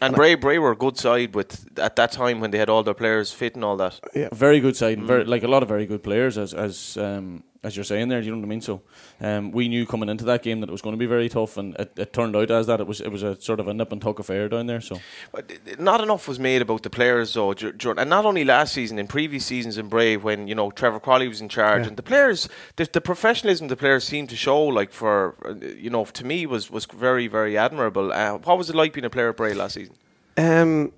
And Bray, Bray were a good side with at that time when they had all their players fit and all that. a very good side, Mm. very like a lot of very good players, as as um, as you're saying there. You know what I mean? So um, we knew coming into that game that it was going to be very tough, and it, it turned out as that. It was it was a sort of a nip and tuck affair down there. So But not enough was made about the players, though, dur- dur- and not only last season, in previous seasons in Bray, when you know Trevor Croly was in charge, Yeah. and the players, the, the professionalism the players seemed to show, like for uh, you know, to me was was very very admirable. Uh, what was it like being a player at Bray last season? Um,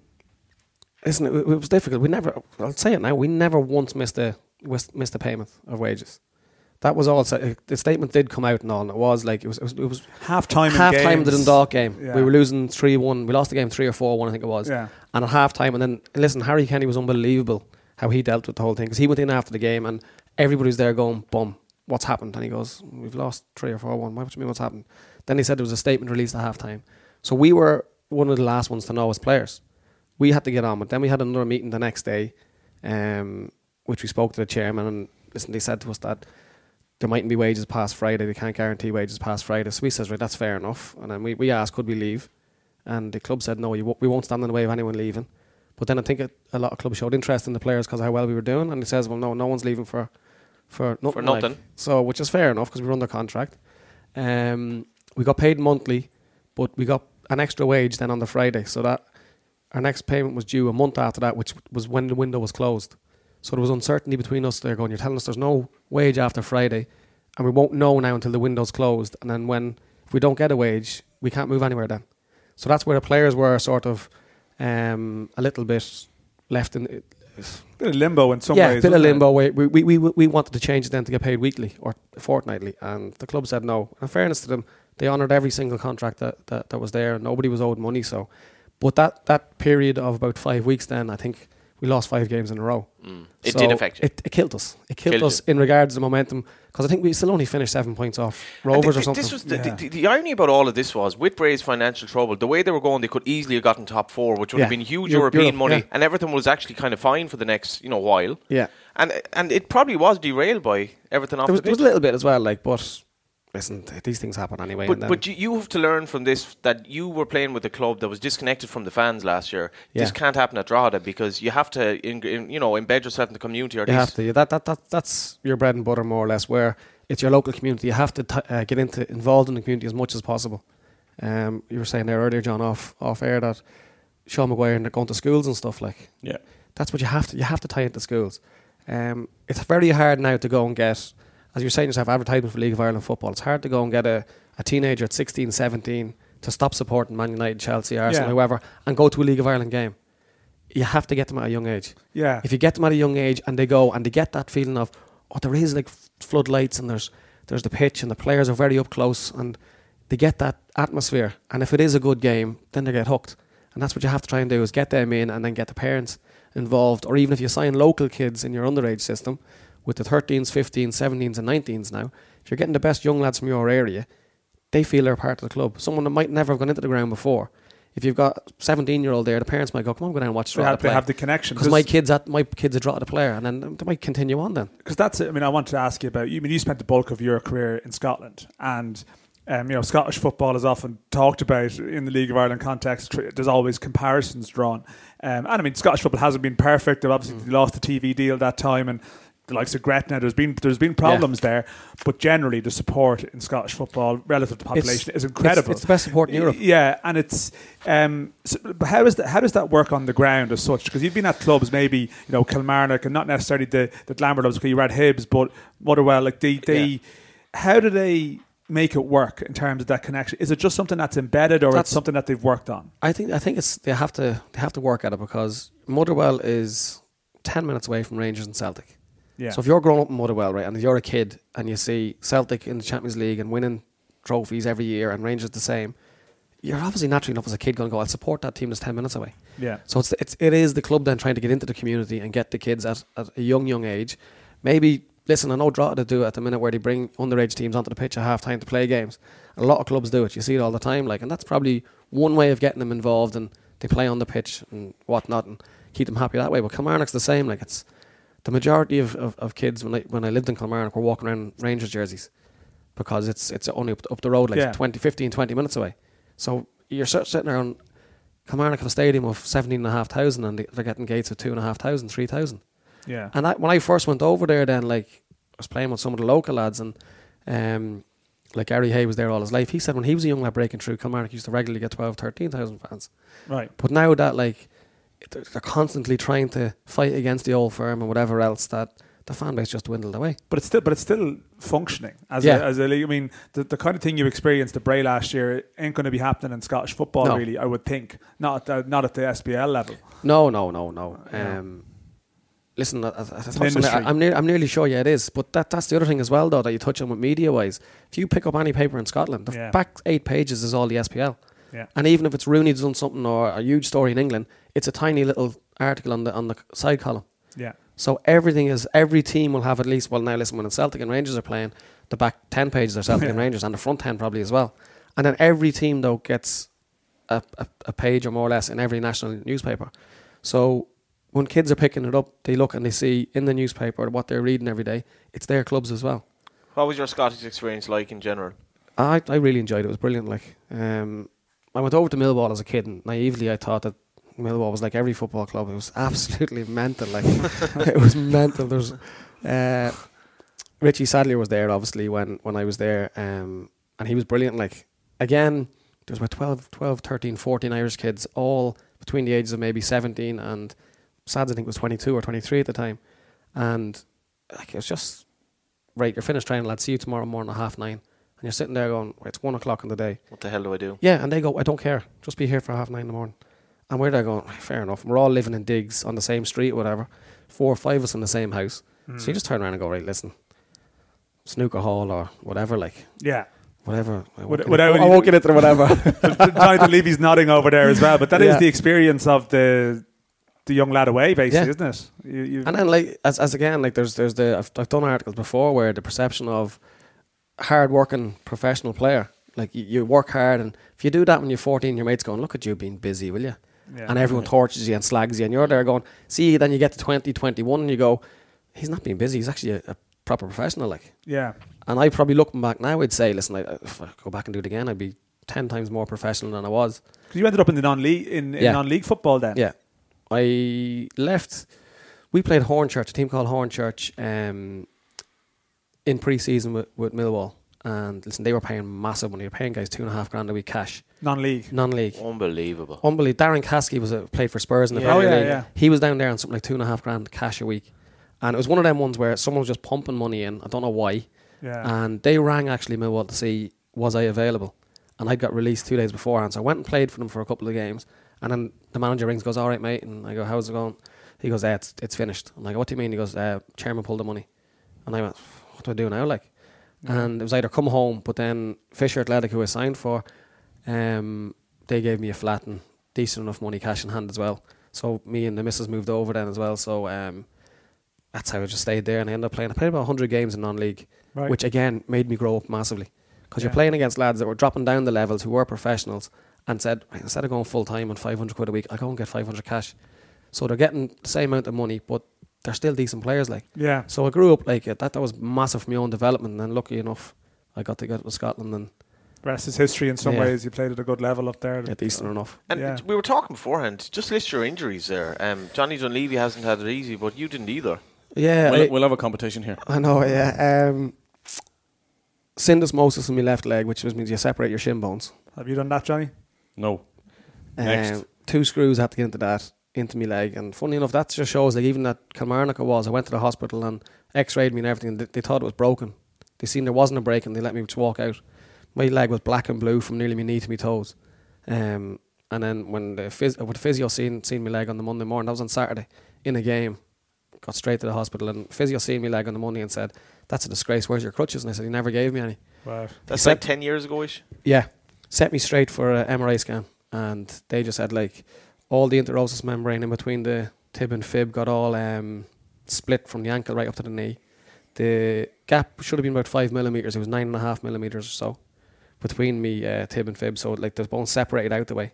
listen, it, it was difficult. We never. I'll say it now. We never once missed a missed a payment of wages. That was all. The statement did come out and all, and it was like it was. It was, it was half time. half time of the Dundalk game. Yeah. We were losing three one. We lost the game three or four one, I think it was. Yeah. And at half time, and then listen, Harry Kenny was unbelievable how he dealt with the whole thing because he went in after the game and everybody's there going, "Bum, what's happened?" And he goes, "We've lost three or four one. What do you mean what's happened?" Then he said there was a statement released at half time. So we were one of the last ones to know as players. We had to get on with. Then we had another meeting the next day, um, which we spoke to the chairman and listen. They said to us that there mightn't be wages past Friday. They can't guarantee wages past Friday. So we says, right, that's fair enough. And then we, we asked, could we leave? And the club said, no, we won't stand in the way of anyone leaving. But then I think it, a lot of clubs showed interest in the players because of how well we were doing. And he says, well, no, no one's leaving for for nothing. like. nothing. So, which is fair enough because we were under contract. Um, we got paid monthly, but we got an extra wage then on the Friday. So that our next payment was due a month after that, which was when the window was closed. So there was uncertainty between us there going, you're telling us there's no wage after Friday, and we won't know now until the window's closed. And then when, if we don't get a wage, we can't move anywhere then. So that's where the players were sort of um, a little bit left in. Bit of limbo in some yeah, ways. bit of limbo. We, we, we, we wanted to change it then to get paid weekly or fortnightly, and the club said no. In fairness to them, they honoured every single contract that, that, that was there. Nobody was owed money. So, but that, that period of about five weeks, then I think we lost five games in a row. Mm. It So did affect you. It, it killed us. It killed, Killed us in regards to momentum because I think we still only finished seven points off And Rovers th- or something. This was the, Yeah. the, the irony about all of this was with Bray's financial trouble, the way they were going, they could easily have gotten top four, which would have been huge Eu- European Europe, money, yeah. and everything was actually kind of fine for the next you know while. yeah, And and it probably was derailed by everything off there was, the there was a little bit as well. Like, but listen, these things happen anyway. But and then, but you, you have to learn from this that you were playing with a club that was disconnected from the fans last year. This can't happen at Drogheda because you have to in, in, you know embed yourself in the community. Or You have least to. That, that, that, that's your bread and butter, more or less, where it's your local community. You have to t- uh, get into involved in the community as much as possible. Um, you were saying there earlier, John, off off air that Sean Maguire and they're going to schools and stuff like. yeah, That's what you have to. You have to tie into schools. Um, it's very hard now to go and get, as you're saying yourself, advertisement for League of Ireland football. It's hard to go and get a, a teenager at 16, 17 to stop supporting Man United, Chelsea, Arsenal, Yeah. whoever, and go to a League of Ireland game. You have to get them at a young age. Yeah. If you get them at a young age and they go and they get that feeling of, oh, there is like floodlights and there's there's the pitch and the players are very up close and they get that atmosphere. And if it is a good game, then they get hooked. And that's what you have to try and do is get them in and then get the parents involved. Or even if you sign local kids in your underage system with the 13s, 15s, 17s, and 19s now, if you're getting the best young lads from your area, they feel they're part of the club. Someone that might never have gone into the ground before. If you've got 17 year old there, the parents might go, come on, go down and watch They have, they play." have the connection. Because my kids at my kids are Drogheda player, and then they might continue on then. because that's it. I mean, I want to ask you about you. I mean, you spent the bulk of your career in Scotland, and um, you know, Scottish football is often talked about in the League of Ireland context. There's always comparisons drawn, um, and I mean, Scottish football hasn't been perfect. They've obviously Mm. lost the TV deal that time, and the likes of Gretna. There's been there's been problems there, but generally the support in Scottish football relative to population is incredible. It's, it's the best support in Europe. Yeah, and it's um, so, but how is that, how does that work on the ground as such? Because you've been at clubs, maybe you know Kilmarnock, and not necessarily the the Glamour clubs because you were at Hibs, but Motherwell. Like they they, Yeah. how do they make it work in terms of that connection? Is it just something that's embedded, or That's- it's something that they've worked on? I think I think it's they have to they have to work at it because Motherwell is ten minutes away from Rangers and Celtic. Yeah, So if you're growing up in Motherwell, right, and you're a kid and you see Celtic in the Champions League and winning trophies every year and Rangers the same, you're obviously naturally enough as a kid going to go, I'll support that team that's ten minutes away. yeah, So it's it's it is the club then trying to get into the community and get the kids at, at a young young age. Maybe listen, I know Drogheda do it at the minute where they bring underage teams onto the pitch at half time to play games. A lot of clubs do it. You see it all the time, like, and that's probably one way of getting them involved and they play on the pitch and whatnot and keep them happy that way. But Kilmarnock's the same. Like it's the majority of, of, of kids when I when I lived in Kilmarnock were walking around Rangers jerseys because it's it's only up, up the road like Yeah. 20, 15, 20 minutes away. So you're sit- sitting around Kilmarnock have a stadium of 17,500 and they- they're getting gates of 2,500, 3,000. yeah, And I, when I first went over there, then like I was playing with some of the local lads, and um, like Garry Hay was there all his life. He said when he was a young lad breaking through, Kilmarnock used to regularly get 12, 13,000 fans. right. But now that like they're, they're constantly trying to fight against the old firm and whatever else, that the fan base just dwindled away. But it's still, but it's still functioning as Yeah. a, as a league. I mean, the, the kind of thing you experienced at Bray last year ain't going to be happening in Scottish football, No. really. I would think not at the, not at the SPL level. No, no, no, no. Yeah. Um, listen, I, I, I an touched on it. industry. I, I'm, near, I'm nearly sure, yeah, it is. But that, that's the other thing as well, though, that you touch on with media wise. If you pick up any paper in Scotland, the Yeah. back eight pages is all the SPL. Yeah, And even if it's Rooney's done something or a huge story in England, it's a tiny little article on the on the side column. yeah, So everything is every team will have at least. Well, now listen, when the Celtic and Rangers are playing, the back ten pages are Celtic and Rangers, and the front ten probably as well. And then every team though gets a, a, a page or more or less in every national newspaper. So when kids are picking it up, they look and they see in the newspaper what they're reading every day. It's their clubs as well. What was your Scottish experience like in general? I, I really enjoyed it. It was brilliant. Like, um, I went over to Millwall as a kid, and naively I thought that Millwall was like every football club. It was absolutely mental. Like, it was mental. There's uh, Richie Sadlier was there, obviously, when, when I was there, um, and he was brilliant. Like, again, there was about 12, 12, 13, 14 Irish kids, all between the ages of maybe 17 and Sads, I think, was 22 or 23 at the time. And like, it was just, right, you're finished training, lads. See you tomorrow morning at half nine. And you're sitting there going, it's one o'clock in the day. What the hell do I do? Yeah, and they go, I don't care. Just be here for half nine in the morning. And we're there going, fair enough. We're all living in digs on the same street or whatever. Four or five of us in the same house. So you hmm. just turn around and go, right, listen, snooker hall or whatever, like, yeah. whatever. I What- won't, get, whatever I won't get into the whatever. Jonathan Levy's nodding over there as well, but that is Yeah. the experience of the the young lad away, basically, Yeah. isn't it? You, you, and then, like, as, as again, like, there's, there's the, I've, I've done articles before where the perception of hard working professional player, like, you, you work hard, and if you do that when you're 14, your mate's going, look at you being busy, will you? Yeah. and everyone torches you and slags you, and you're there going, see, then you get to 20, and you go, he's not being busy, he's actually a, a proper professional, like. yeah, And I probably looking back now, I'd say, listen, I, if I go back and do it again, I'd be 10 times more professional than I was. Because you ended up in the non-league in, in Yeah. non-league football then. Yeah. I left, we played Hornchurch, a team called Hornchurch, um, in pre season with, with Millwall. And listen, they were paying massive money. They were paying guys two and a half grand a week cash, non-league. non league. Unbelievable. Unbelievable. Darren Caskey was a, played for Spurs in the Yeah. Premier Oh, yeah, League. yeah. He was down there on something like two and a half grand cash a week, and it was one of them ones where someone was just pumping money in. I don't know why, Yeah, and they rang actually Millwall to see was I available, and I got released two days beforehand. So I went and played for them for a couple of games, and then the manager rings, goes, "All right, mate," and I go, "How's it going?" He goes, eh, "It's it's finished." I'm like, "What do you mean?" He goes, uh, "Chairman pulled the money," and I went, "What do I do now?" Like. And it was either come home, but then Fisher Athletic, who I signed for, um, they gave me a flat and decent enough money cash in hand as well. So me and the missus moved over then as well. So um, that's how I just stayed there and I ended up playing. I played about 100 games in non-league, right. which again made me grow up massively. Because Yeah. you're playing against lads that were dropping down the levels who were professionals and said, "Right, instead of going full time on 500 quid a week, I go and get 500 cash. So they're getting the same amount of money, but they're still decent players. Like yeah, so, I grew up like it. That that was massive for my own development. And then lucky enough, I got to get to Scotland and The rest is history in some Yeah. ways. You played at a good level up there. Yeah, decent enough. And Yeah. we were talking beforehand. Just list your injuries there. Um, Johnny Dunleavy hasn't had it easy, but you didn't either. Yeah, we'll, I, we'll have a competition here. I know. Yeah, um, syndesmosis in my left leg, which means you separate your shin bones. Have you done that, Johnny? No. Next. Um, two screws had to get into that into my leg, and funny enough, that just shows like even at Kilmarnock I was. I went to the hospital and X-rayed me and everything. And they, they thought it was broken. They seen there wasn't a break, and they let me just walk out. My leg was black and blue from nearly my knee to my toes. Um, and then when the phys- with the physio seen seen my leg on the Monday morning, that was on Saturday in a game. Got straight to the hospital, and physio seen my leg on the Monday and said, "That's a disgrace. Where's your crutches?" And I said, "He never gave me any." Wow. That's said- like 10 years ago ish. Yeah, set me straight for an MRI scan, and they just had like all the interosseous membrane in between the tib and fib got all um, split from the ankle right up to the knee. The gap should have been about five millimeters. It was nine and a half millimeters or so between me uh, tib and fib. So like the bone separated out the way.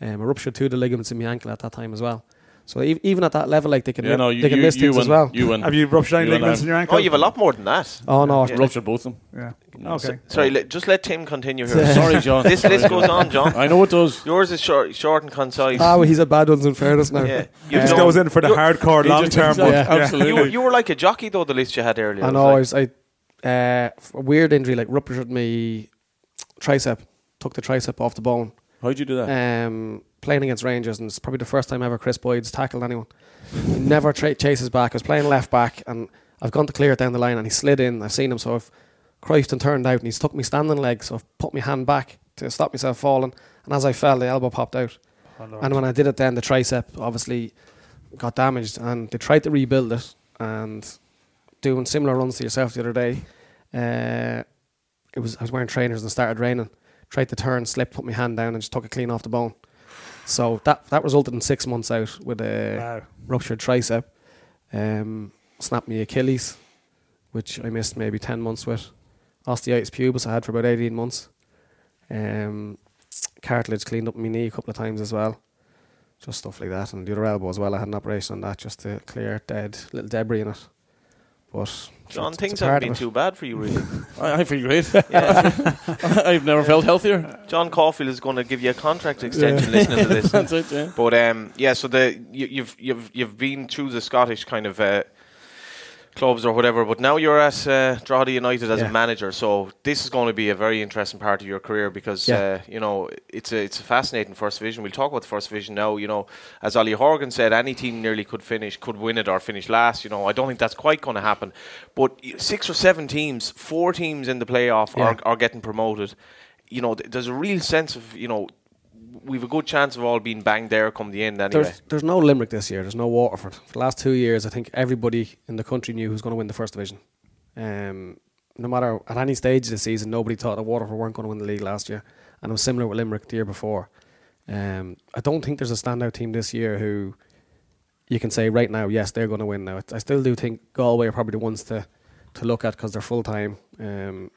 Um, I ruptured two of the ligaments in my ankle at that time as well. So e- even at that level, like they can Yeah, no, you, they can you, miss you things win. as well. You win. Have you ruptured any You and ligaments in your ankle? Oh, you have a lot more than that. Oh no, Yeah. Ruptured both of them. Yeah. Okay. Sorry, let, just let Tim continue here. Sorry, John. this Sorry, list goes on, John. I know it does. Yours is short, short and concise. ah, well, he's a bad ones in fairness now. yeah, He you just don't- goes in for the you're- hardcore long term one. Yeah. Absolutely. You were, you were like a jockey though. The list you had earlier. I know. I was was I uh, a weird injury like ruptured my tricep. Took the tricep off the bone. How'd you do that? Um, playing against Rangers, and it's probably the first time ever Kris Boyd's tackled anyone. He never tra- chases back. I was playing left back, and I've gone to clear it down the line, and he slid in. I've seen him, so I've crushed and turned out, and he's took me standing leg, so I've put my hand back to stop myself falling. And as I fell, the elbow popped out. And when I did it, then the tricep obviously got damaged, and they tried to rebuild it. And doing similar runs to yourself the other day, uh, it was I was wearing trainers and it started raining. Tried to turn, slipped, put my hand down, and just took it clean off the bone. So that that resulted in six months out with a Wow. ruptured tricep. Um, snapped me Achilles, which I missed maybe ten months with. Osteitis pubis I had for about eighteen months. Um, cartilage cleaned up my knee a couple of times as well. Just stuff like that, and the other elbow as well. I had an operation on that just to clear dead little debris in it. But John, it's- things it's a haven't been too bad for you, really. I, I feel great. yeah. I've never felt healthier. John Caulfield is going to give you a contract extension listening to this. That's it, yeah. But um, yeah, so the you, you've you've you've been through the Scottish kind of uh, clubs or whatever, but now you're at uh, Drogheda United as Yeah. a manager. So this is going to be a very interesting part of your career because Yeah. uh, you know it's a it's a fascinating first division. We'll talk about the first division now. You know, as Ollie Horgan said, any team nearly could finish, could win it or finish last. You know, I don't think that's quite going to happen. But six or seven teams, four teams in the playoff Yeah. are are getting promoted. You know, th- there's a real sense of you know. We've a good chance of all being banged there come the end anyway. There's, there's no Limerick this year. There's no Waterford. For the last two years, I think everybody in the country knew who's going to win the first division. Um, no matter at any stage of the season, nobody thought that Waterford weren't going to win the league last year, and it was similar with Limerick the year before. Um, I don't think there's a standout team this year who you can say right now, yes, they're going to win. Now, I still do think Galway are probably the ones to to look at because they're full time. Um,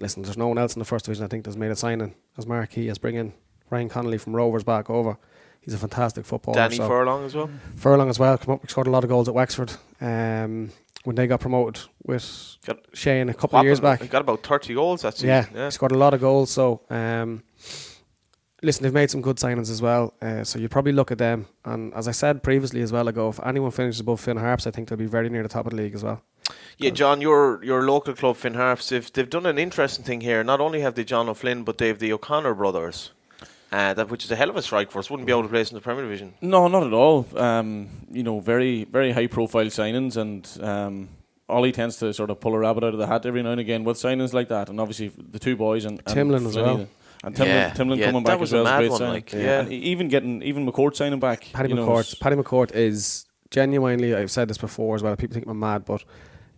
listen, there's no one else in the first division. I think that's made a signing as marquee as bringing Ryan Connolly from Rovers back over. He's a fantastic footballer. Danny so- Furlong as well. Furlong as well. Come up, scored a lot of goals at Wexford. Um, when they got promoted with Got Shane a couple of years back. he got about thirty goals that season. Yeah, Yeah, he scored a lot of goals. So, um, listen, they've made some good signings as well. Uh, so you probably look at them. And as I said previously as well ago, if anyone finishes above Finn Harps, I think they'll be very near the top of the league as well. yeah. John, your your local club Finn Harps, they've they've done an interesting thing here. Not only have they John O'Flynn, but they've the O'Connor brothers. Uh, that which is a hell of a strike force. Wouldn't be able to place in the Premier Division. No, not at all. Um, you know, very, very high profile signings, and um, Ollie tends to sort of pull a rabbit out of the hat every now and again with signings like that. And obviously, the two boys and, and Timlin as well. And Timlin, Yeah, Timlin yeah, coming that back as well is a great one, signing. like, yeah. And even getting even McCourt signing back. Paddy you know, McCourt. Paddy McCourt is genuinely. I've said this before as well. People think I'm mad, but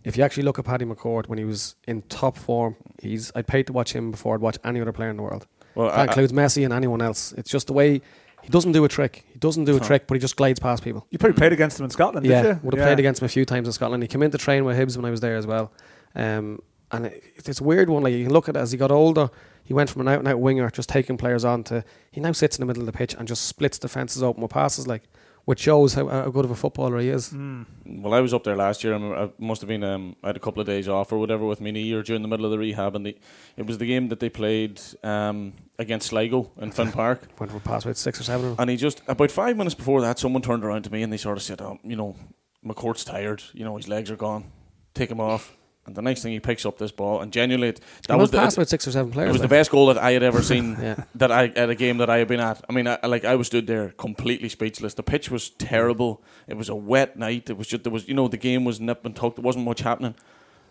if you actually look at Paddy McCourt when he was in top form, he's. I'd pay to watch him before I'd watch any other player in the world. Well, That I- I- includes Messi and anyone else. It's just the way he doesn't do a trick. He doesn't do a Huh. trick, but he just glides past people. You probably played against him in Scotland, yeah, did you? would have played against him a few times in Scotland. He came in to train with Hibs when I was there as well. Um, and it, it's a weird one. Like you can look at it as he got older, he went from an out and out winger, just taking players on to he now sits in the middle of the pitch and just splits defenses open with passes. Like which shows how, how good of a footballer he is. Mm. Well, I was up there last year, and I must have been. Um, I had a couple of days off or whatever with me knee or during the middle of the rehab, and the, it was the game that they played um, against Sligo in Finn Park. Went for past about six or seven. Of them. And he just about five minutes before that, someone turned around to me and they sort of said, "Oh, you know, McCourt's tired. You know, his legs are gone. Take him off." And the next thing he picks up this ball, and genuinely, it, that was the, past about six or seven players. it was the best goal that I had ever seen Yeah. that I at a game that I had been at. I mean, I, like I was stood there completely speechless. The pitch was terrible. It was a wet night. It was just there was you know the game was nip and tuck. There wasn't much happening.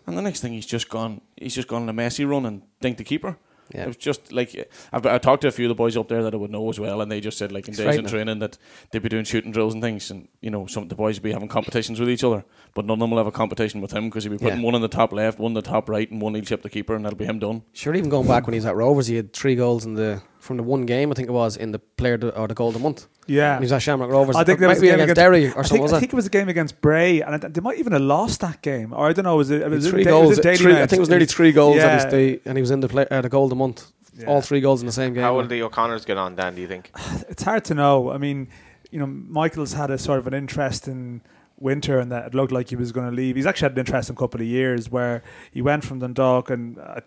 And the next thing he's just gone. He's just gone on a messy run and dinked the keeper. Yeah. It was just like I've, I talked to a few of the boys up there that I would know as well, and they just said like in It's days in training that they'd be doing shooting drills and things, and you know some of the boys would be having competitions with each other, but none of them will have a competition with him because he'll be putting Yeah. one in the top left, one in the top right, and one he'll chip the keeper, and that'll be him done. Sure, even going back when he was at Rovers, he had three goals in the from the one game I think it was in the player to, or the goal of the month. Yeah. And he was at Shamrock Rovers. I think it there might was a be game against, against Derry or I something. think, was I it? think it was a game against Bray, and I, they might even have lost that game, or I don't know. Was it? Was it three da- goals. Was it Daily three, I think it was nearly three goals, Yeah. and, he's the, and he was in the play, uh, the goal of the month. Yeah. All three goals in the same game. How will the O'Connors get on, Dan? Do you think? It's hard to know. I mean, you know, Michael's had a sort of an interesting winter, and that it looked like he was going to leave. He's actually had an interesting couple of years where he went from Dundalk, and I,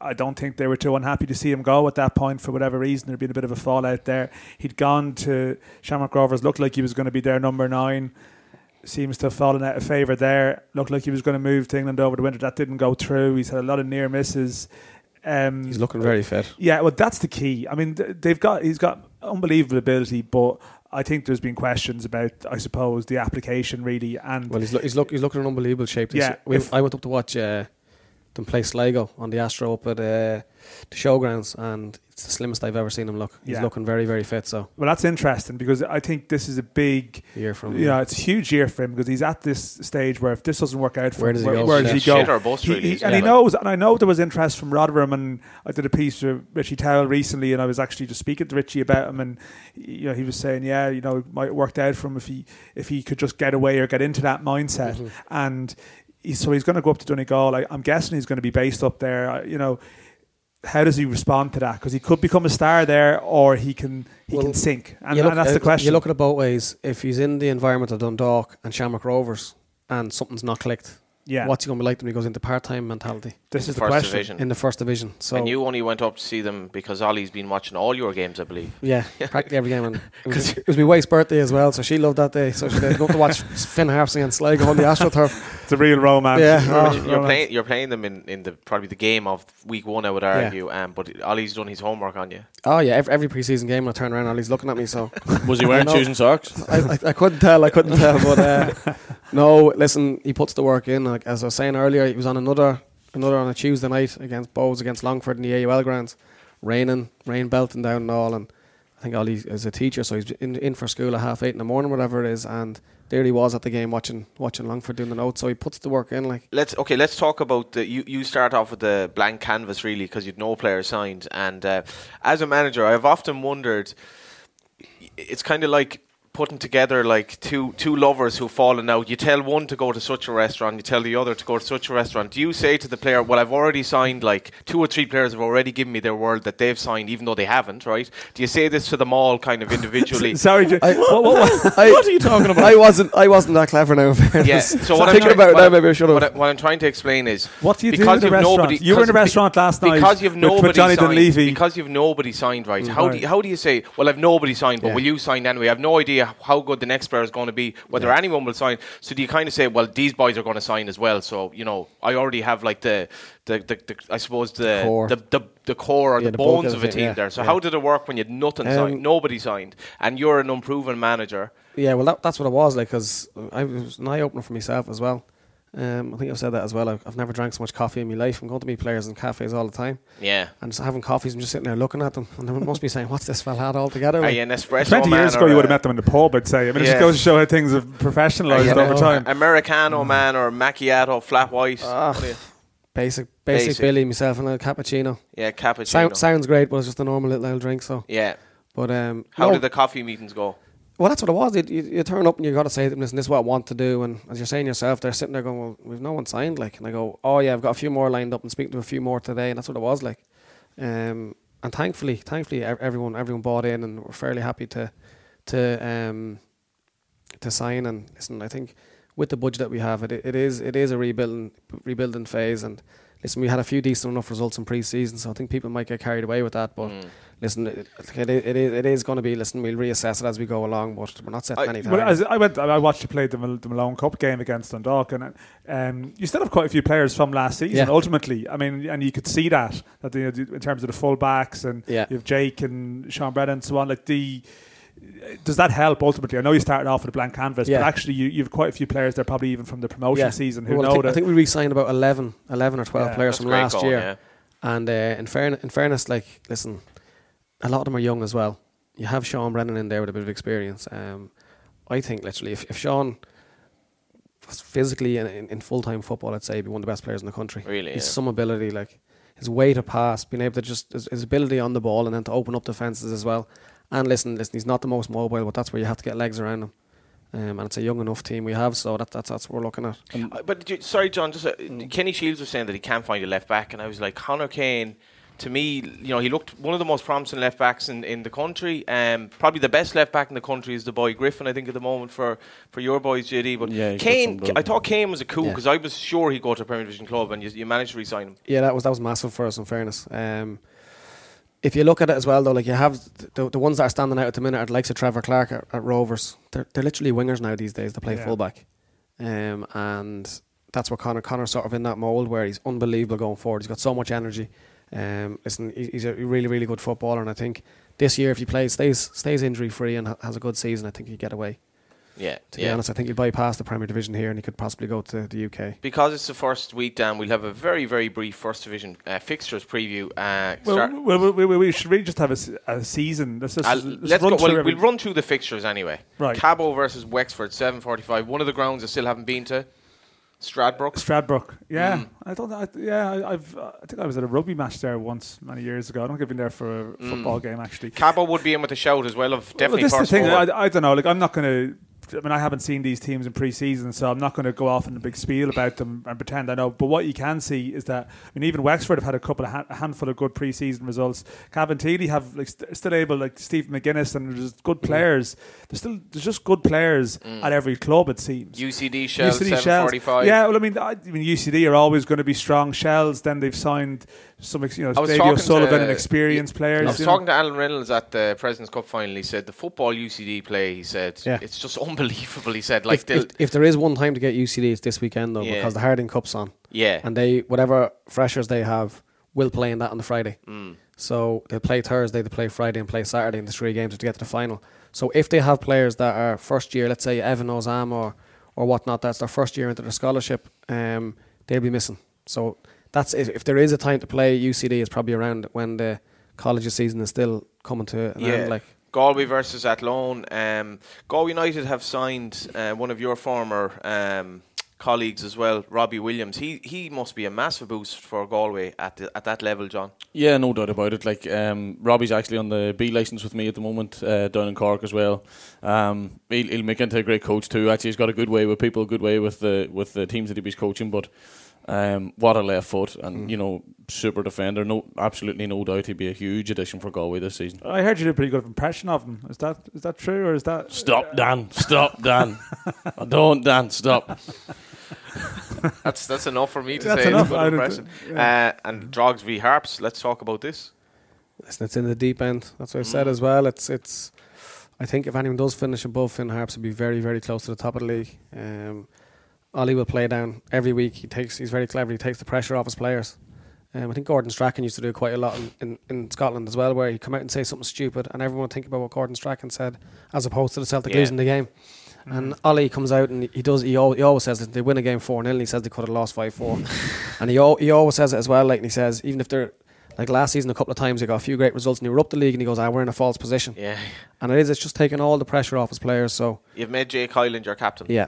I don't think they were too unhappy to see him go at that point for whatever reason. There'd been a bit of a fallout there. He'd gone to Shamrock Rovers, looked like he was going to be their number nine. Seems to have fallen out of favour there. Looked like he was going to move to England over the winter. That didn't go through. He's had a lot of near misses. Um, He's looking very fit. yeah, well, that's the key. I mean, they've got he's got unbelievable ability, but I think there's been questions about, I suppose, the application really. And Well, he's, look, he's, look, he's looking in unbelievable shape. Yeah, if- I went up to watch uh, them play Sligo on the Astro up at uh, the showgrounds, and it's the slimmest I've ever seen him look. He's Yeah. looking very, very fit. So well, that's interesting because I think this is a big, year from you know, it's a huge year for him because he's at this stage where if this doesn't work out for Where him, does he where, go? where does Yeah. he go? Shit or bust, He- he- and it? he knows, and I know there was interest from Rotherham, and I did a piece with Richie Towell recently, and I was actually just speaking to Richie about him, and you know, he was saying, yeah, you know, it might have worked out for him if he if he could just get away or get into that mindset, Mm-hmm. and he, so he's going to go up to Donegal. I, I'm guessing he's going to be based up there. You know, how does he respond to that? Because he could become a star there, or he can he Well, can sink, and, look and that's at- the question. You look at it both ways. If he's in the environment of Dundalk and Shamrock Rovers, and something's not clicked, yeah, what's he going to be like when he goes into part-time mentality this is the First question. division. in the first division? So and you only went up to see them because Ollie's been watching all your games, I believe. Yeah, practically every game. And it, was, it was my wife's birthday as well, so she loved that day. So she had go to watch Finn Harps against Sligo on the AstroTurf. It's a real romance. Yeah, oh, you're romance. playing. You're playing them in, in the probably the game of week one. I would argue. Um, but Ollie's done his homework on you. Oh yeah, every, every preseason game I turn around and he's looking at me. So Was he wearing know. shoes and socks? I, I, I couldn't tell. I couldn't tell. But uh, no, listen, he puts the work in. Like as I was saying earlier, he was on another another on a Tuesday night against Bohs against Longford in the AUL grounds, raining, rain belting down and all. And I think Ollie is a teacher, so he's in in for school at half eight in the morning, whatever it is. And there he was at the game watching watching Longford doing the notes. So he puts the work in. Like Let's okay. Let's talk about the. You, you start off with the blank canvas really because you'd no players signed, and uh, as a manager, I've often wondered. It's kind of like putting together like two two lovers who've fallen out. You tell one to go to such a restaurant, you tell the other to go to such a restaurant. Do you say to the player, "Well, I've already signed like two or three players have already given me their word that they've signed, even though they haven't." Right? Do you say this to them all, kind of individually? Sorry, I- what, what, what? I, What are you talking about? I wasn't. I wasn't that clever now. in. Yeah. So what I'm thinking trying, about what now, I'm- maybe I should What, I, have. what I'm trying to explain is What do you do because in the you've restaurant? nobody- you were in a restaurant last night because you've nobody with signed, Dunleavy. because you've nobody signed, right? Mm, how do you, how do you say? Well, I've nobody signed, but Yeah. will you sign anyway? I've no idea how good the next player is going to be, whether Yeah. anyone will sign. So do you kind of say, well, these boys are going to sign as well? So you know, I already have like the the, the, the I suppose the Core. the, the the core or Yeah, the, the bones of a team yeah, there. So how did it work when you had nothing Um, signed, nobody signed, and you're an unproven manager? Yeah, well, that, that's what it was like because I was an eye opener for myself as well. Um, I think I've said that as well. I've, I've never drank so much coffee in my life. I'm going to meet players in cafes all the time, Yeah. and just having coffees. I'm just sitting there looking at them, and they must be saying, "What's this fella had altogether? Are like?" you an espresso 20 man years ago, you would have met them in the pub, I'd say. I mean, it just goes to show how things have professionalised you over time. Americano man or macchiato, flat white? Ah, What are you? Basic, basic, Basic. Billy, myself, and a cappuccino. Yeah, cappuccino. Sound, sounds great, but it's just a normal little I'll drink. So, yeah. but um, How no, did the coffee meetings go? Well, that's what it was. You, you, you turn up and you got to say to them, listen, this is what I want to do. And as you're saying yourself, they're sitting there going, well, we've no one signed. Like, and I go, oh yeah, I've got a few more lined up and speaking to a few more today. And that's what it was like. Um, and thankfully, thankfully, everyone, everyone bought in and we're fairly happy to, to, um, to sign. And listen, I think with the budget that we have, it, it is it is a rebuilding rebuilding phase. And listen, we had a few decent enough results in pre-season, so I think people might get carried away with that. But Mm. Listen, it, it, it, is, it is going to be. Listen, we'll reassess it as we go along, but we're not setting I- any Well, as I went, I watched you play the, Mal- the Malone Cup game against Dundalk, and um, you still have quite a few players from last season. Yeah. Ultimately, I mean, and you could see that that the, in terms of the full backs and Yeah. you have Jake and Sean Brennan and so on. Like the does that help ultimately? I know you started off with a blank canvas, Yeah. but actually you, you have quite a few players there, probably even from the promotion Yeah. season, who Well, I know think, I think we re-signed about 11, 11 or twelve Yeah, players That's from last going, year. yeah. And uh, in, fairness, in fairness, like listen, a lot of them are young as well. You have Sean Brennan in there with a bit of experience. Um, I think literally, if, if Sean was physically in, in, in full time football, I'd say he'd be one of the best players in the country. Really, he's yeah. some ability, like his way to pass, being able to just his, his ability on the ball, and then to open up defenses as well. And listen, listen, he's not the most mobile, but that's where you have to get legs around him. Um, and it's a young enough team we have, so that, that's that's what we're looking at. Uh, But you, sorry, John. Just uh, Kenny Shields was saying that he can't find a left back, and I was like, Connor Kane. To me, you know, he looked one of the most promising left backs in, in the country. Um, probably the best left back in the country is the boy Griffin, I think, at the moment for, for your boys, JD. But Yeah, Kane. I thought Kane was a coup Yeah. because I was sure he'd go to a Premier Division club, and you, you managed to re-sign him. Yeah, that was that was massive for us. In fairness, um, if you look at it as well, though, like you have the, the ones that are standing out at the minute are the likes of Trevor Clarke at, at Rovers. They're they're literally wingers now these days. They play Yeah. fullback, um, and that's what Connor Connor's sort of in that mold where he's unbelievable going forward. He's got so much energy. Um, listen, he's a really really good footballer, and I think this year if he plays stays stays injury free and ha- has a good season, I think he'd get away. Yeah, To be yeah. honest, I think he'd bypass the Premier Division here, and he could possibly go to the UK. Because it's the first week, Dan, we'll have a very, very brief First Division uh, fixtures preview. Uh, well, start- well, we, we, we should really just have a season. Let's just I'll- let's, let's run go. Well, we'll run through the fixtures anyway. Right. Cabo versus Wexford, seven forty-five. One of the grounds I still haven't been to. Stradbrook. Stradbrook. Yeah, Mm. I don't. I, yeah, I, I've. Uh, I think I was at a rugby match there once many years ago. I don't think I've been there for a football game actually. Cabo would be in with a shout as well of definitely. Well, this is the thing. I, I don't know. Like, I'm not going to. I mean, I haven't seen these teams in pre-season, so I'm not going to go off in a big spiel about them and pretend I know. But what you can see is that, I mean, even Wexford have had a couple of ha- a handful of good pre-season results. Cabinteely have like st- still able like Steve McGuinness and there's good players. There's still there's just good players Mm. at every club. It seems. UCD Shell, UCD Shells. Yeah, well, I mean, I, I mean, UCD are always going to be strong shells. Then they've signed some, you know, Davy O'Sullivan to- and experienced players. I was you know. talking to Alan Reynolds at the President's Cup final. He said the football UCD play. He said Yeah. it's just unbelievable. He said like if, if, if there is one time to get UCD, it's this weekend though, Yeah. because the Harding Cup's on. yeah. and they whatever freshers they have will play in that on the Friday. Mm. So they'll play Thursday, they play Friday, and play Saturday in the three games to get to the final. So if they have players that are first year, let's say Evan Osam or or whatnot, that's their first year into the scholarship, um, they'll be missing. So that's if, if there is a time to play UCD, it's probably around when the college season is still coming to an Yeah. end. Like Galway versus Athlone. Um, Galway United have signed uh, one of your former um, colleagues as well, Robbie Williams. He he must be a massive boost for Galway at the, at that level, John. Yeah, no doubt about it. Like um, Robbie's actually on the B license with me at the moment uh, down in Cork as well. Um, he'll, he'll make into a great coach too. Actually, he's got a good way with people, a good way with the with the teams that he's coaching. But um, what a left foot, and you know, super defender. No, absolutely no doubt he'd be a huge addition for Galway this season. I heard you did a pretty good impression of him. Is that is that true or is that Stop, Dan. Stop, Dan. Don't, Dan. Stop. That's that's enough for me to That's say. enough. It's good don't- impression. Uh, and Drogs v Harps. Let's talk about this. listen, it's in the deep end. That's what I said as well. It's it's. I think if anyone does finish above Finn Harps, it'll be very very close to the top of the league. Um, Ollie will play down every week. He takes. He's very clever. He takes the pressure off his players. Um, I think Gordon Strachan used to do quite a lot in, in, in Scotland as well, where he'd come out and say something stupid, and everyone would think about what Gordon Strachan said, as opposed to the Celtic Yeah. losing the game. And Ollie comes out and he does. He, al- he always says that they win a game four 0 and he says they could have lost five four. and he al- he always says it as well. Like and he says even if they're like last season, a couple of times they got a few great results and they were up the league and he goes, "Ah, we're in a false position." Yeah, And it is. It's just taking all the pressure off his players. So you've made Jake Hyland your captain. yeah,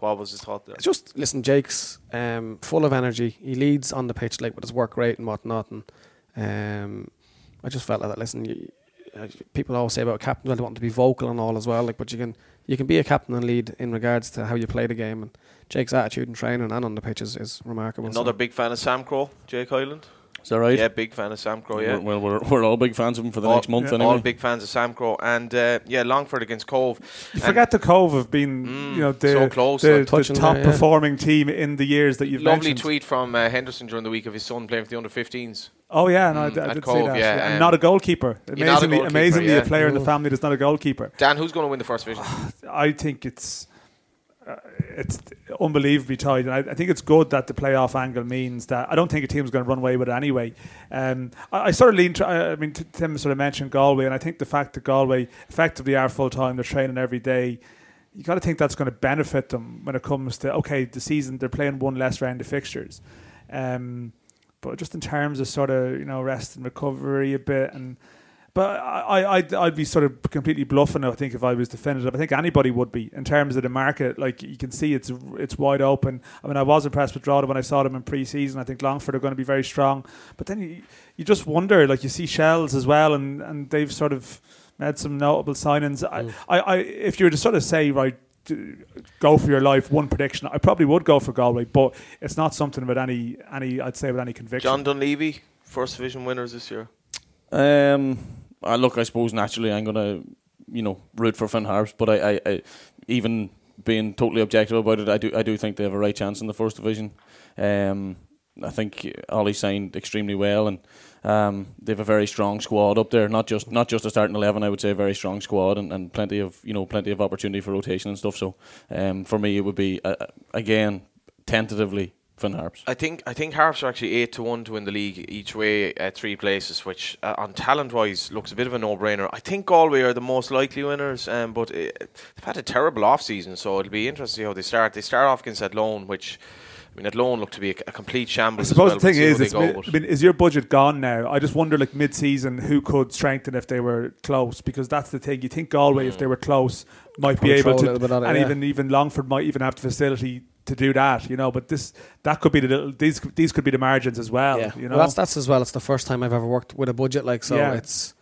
What was his thought there? it's just listen. Jake's um, full of energy. He leads on the pitch like with his work rate and whatnot. And um, I just felt like that. Listen, you, uh, people always say about captains, well, they want to be vocal and all as well. Like, but you can you can be a captain and lead in regards to how you play the game. And Jake's attitude and training and on the pitch is, is remarkable. Another So, big fan of Sam Crow, Jake Hyland. Is that right? Yeah, big fan of Sam Crow. Yeah. Well, we're, we're all big fans of him for the all, next month yeah, anyway. all big fans of Sam Crow, and uh, yeah, Longford against Cobh. You And forget the Cobh have been, Mm, you know, the, so close, the, like the top there, yeah. performing team in the years that you've Lovely mentioned. tweet from uh, Henderson during the week of his son playing for the under 15s. Oh yeah, no, I, Mm, I at did Cobh, see that. yeah, and um, not a goalkeeper. You're not a Amazingly, goalkeeper, amazingly, yeah. a player in the family that's not a goalkeeper. Dan, who's going to win the first division? I think it's uh, it's unbelievably tight, and I, I think it's good that the playoff angle means that I don't think a team's going to run away with it anyway. Um, I, I sort of lean. I mean, Tim sort of mentioned Galway, and I think the fact that Galway effectively are full time, they're training every day. You got to think that's going to benefit them when it comes to okay, the season they're playing one less round of fixtures. Um, but just in terms of sort of you know rest and recovery a bit and but I, I, I'd, I'd be sort of completely bluffing. I think if I was definitive, I think anybody would be in terms of the market. Like you can see, it's it's wide open. I mean, I was impressed with Drogheda when I saw them in pre-season. I think Longford are going to be very strong. But then you, you just wonder, like you see Shells as well, and, and they've sort of made some notable signings. Mm. I, I, I, if you were to sort of say right. Go for your life. One prediction. I probably would go for Galway, but it's not something with any, any. I'd say with any conviction. John Dunleavy, first division winners this year. Um, I look, I suppose naturally I'm gonna, you know, root for Finn Harps, but I, I, I, even being totally objective about it, I do, I do think they have a right chance in the first division. Um, I think Ollie signed extremely well, and um, they have a very strong squad up there. Not just, not just a starting eleven. I would say a very strong squad, and, and plenty of, you know, plenty of opportunity for rotation and stuff. So, um, for me, it would be uh, again tentatively Finn Harps. I think I think Harps are actually eight to one to win the league each way at three places, which uh, on talent wise looks a bit of a no brainer. I think Galway are the most likely winners, um, but uh, they've had a terrible off season, so it'll be interesting to see how they start. They start off against Athlone, which I mean Athlone looked to be a, a complete I shambles. suppose as well. the thing We'll is, it's how mi- I mean, is your budget gone now? I just wonder, like mid-season, who could strengthen if they were close? Because that's the thing. You think Galway, if they were close, might be able to, little bit on it, and yeah. even even Longford might even have the facility to do that. You know, but this that could be the little these these could be the margins as well. yeah, You know, well, that's that's as well. It's the first time I've ever worked with a budget like so. Yeah. It's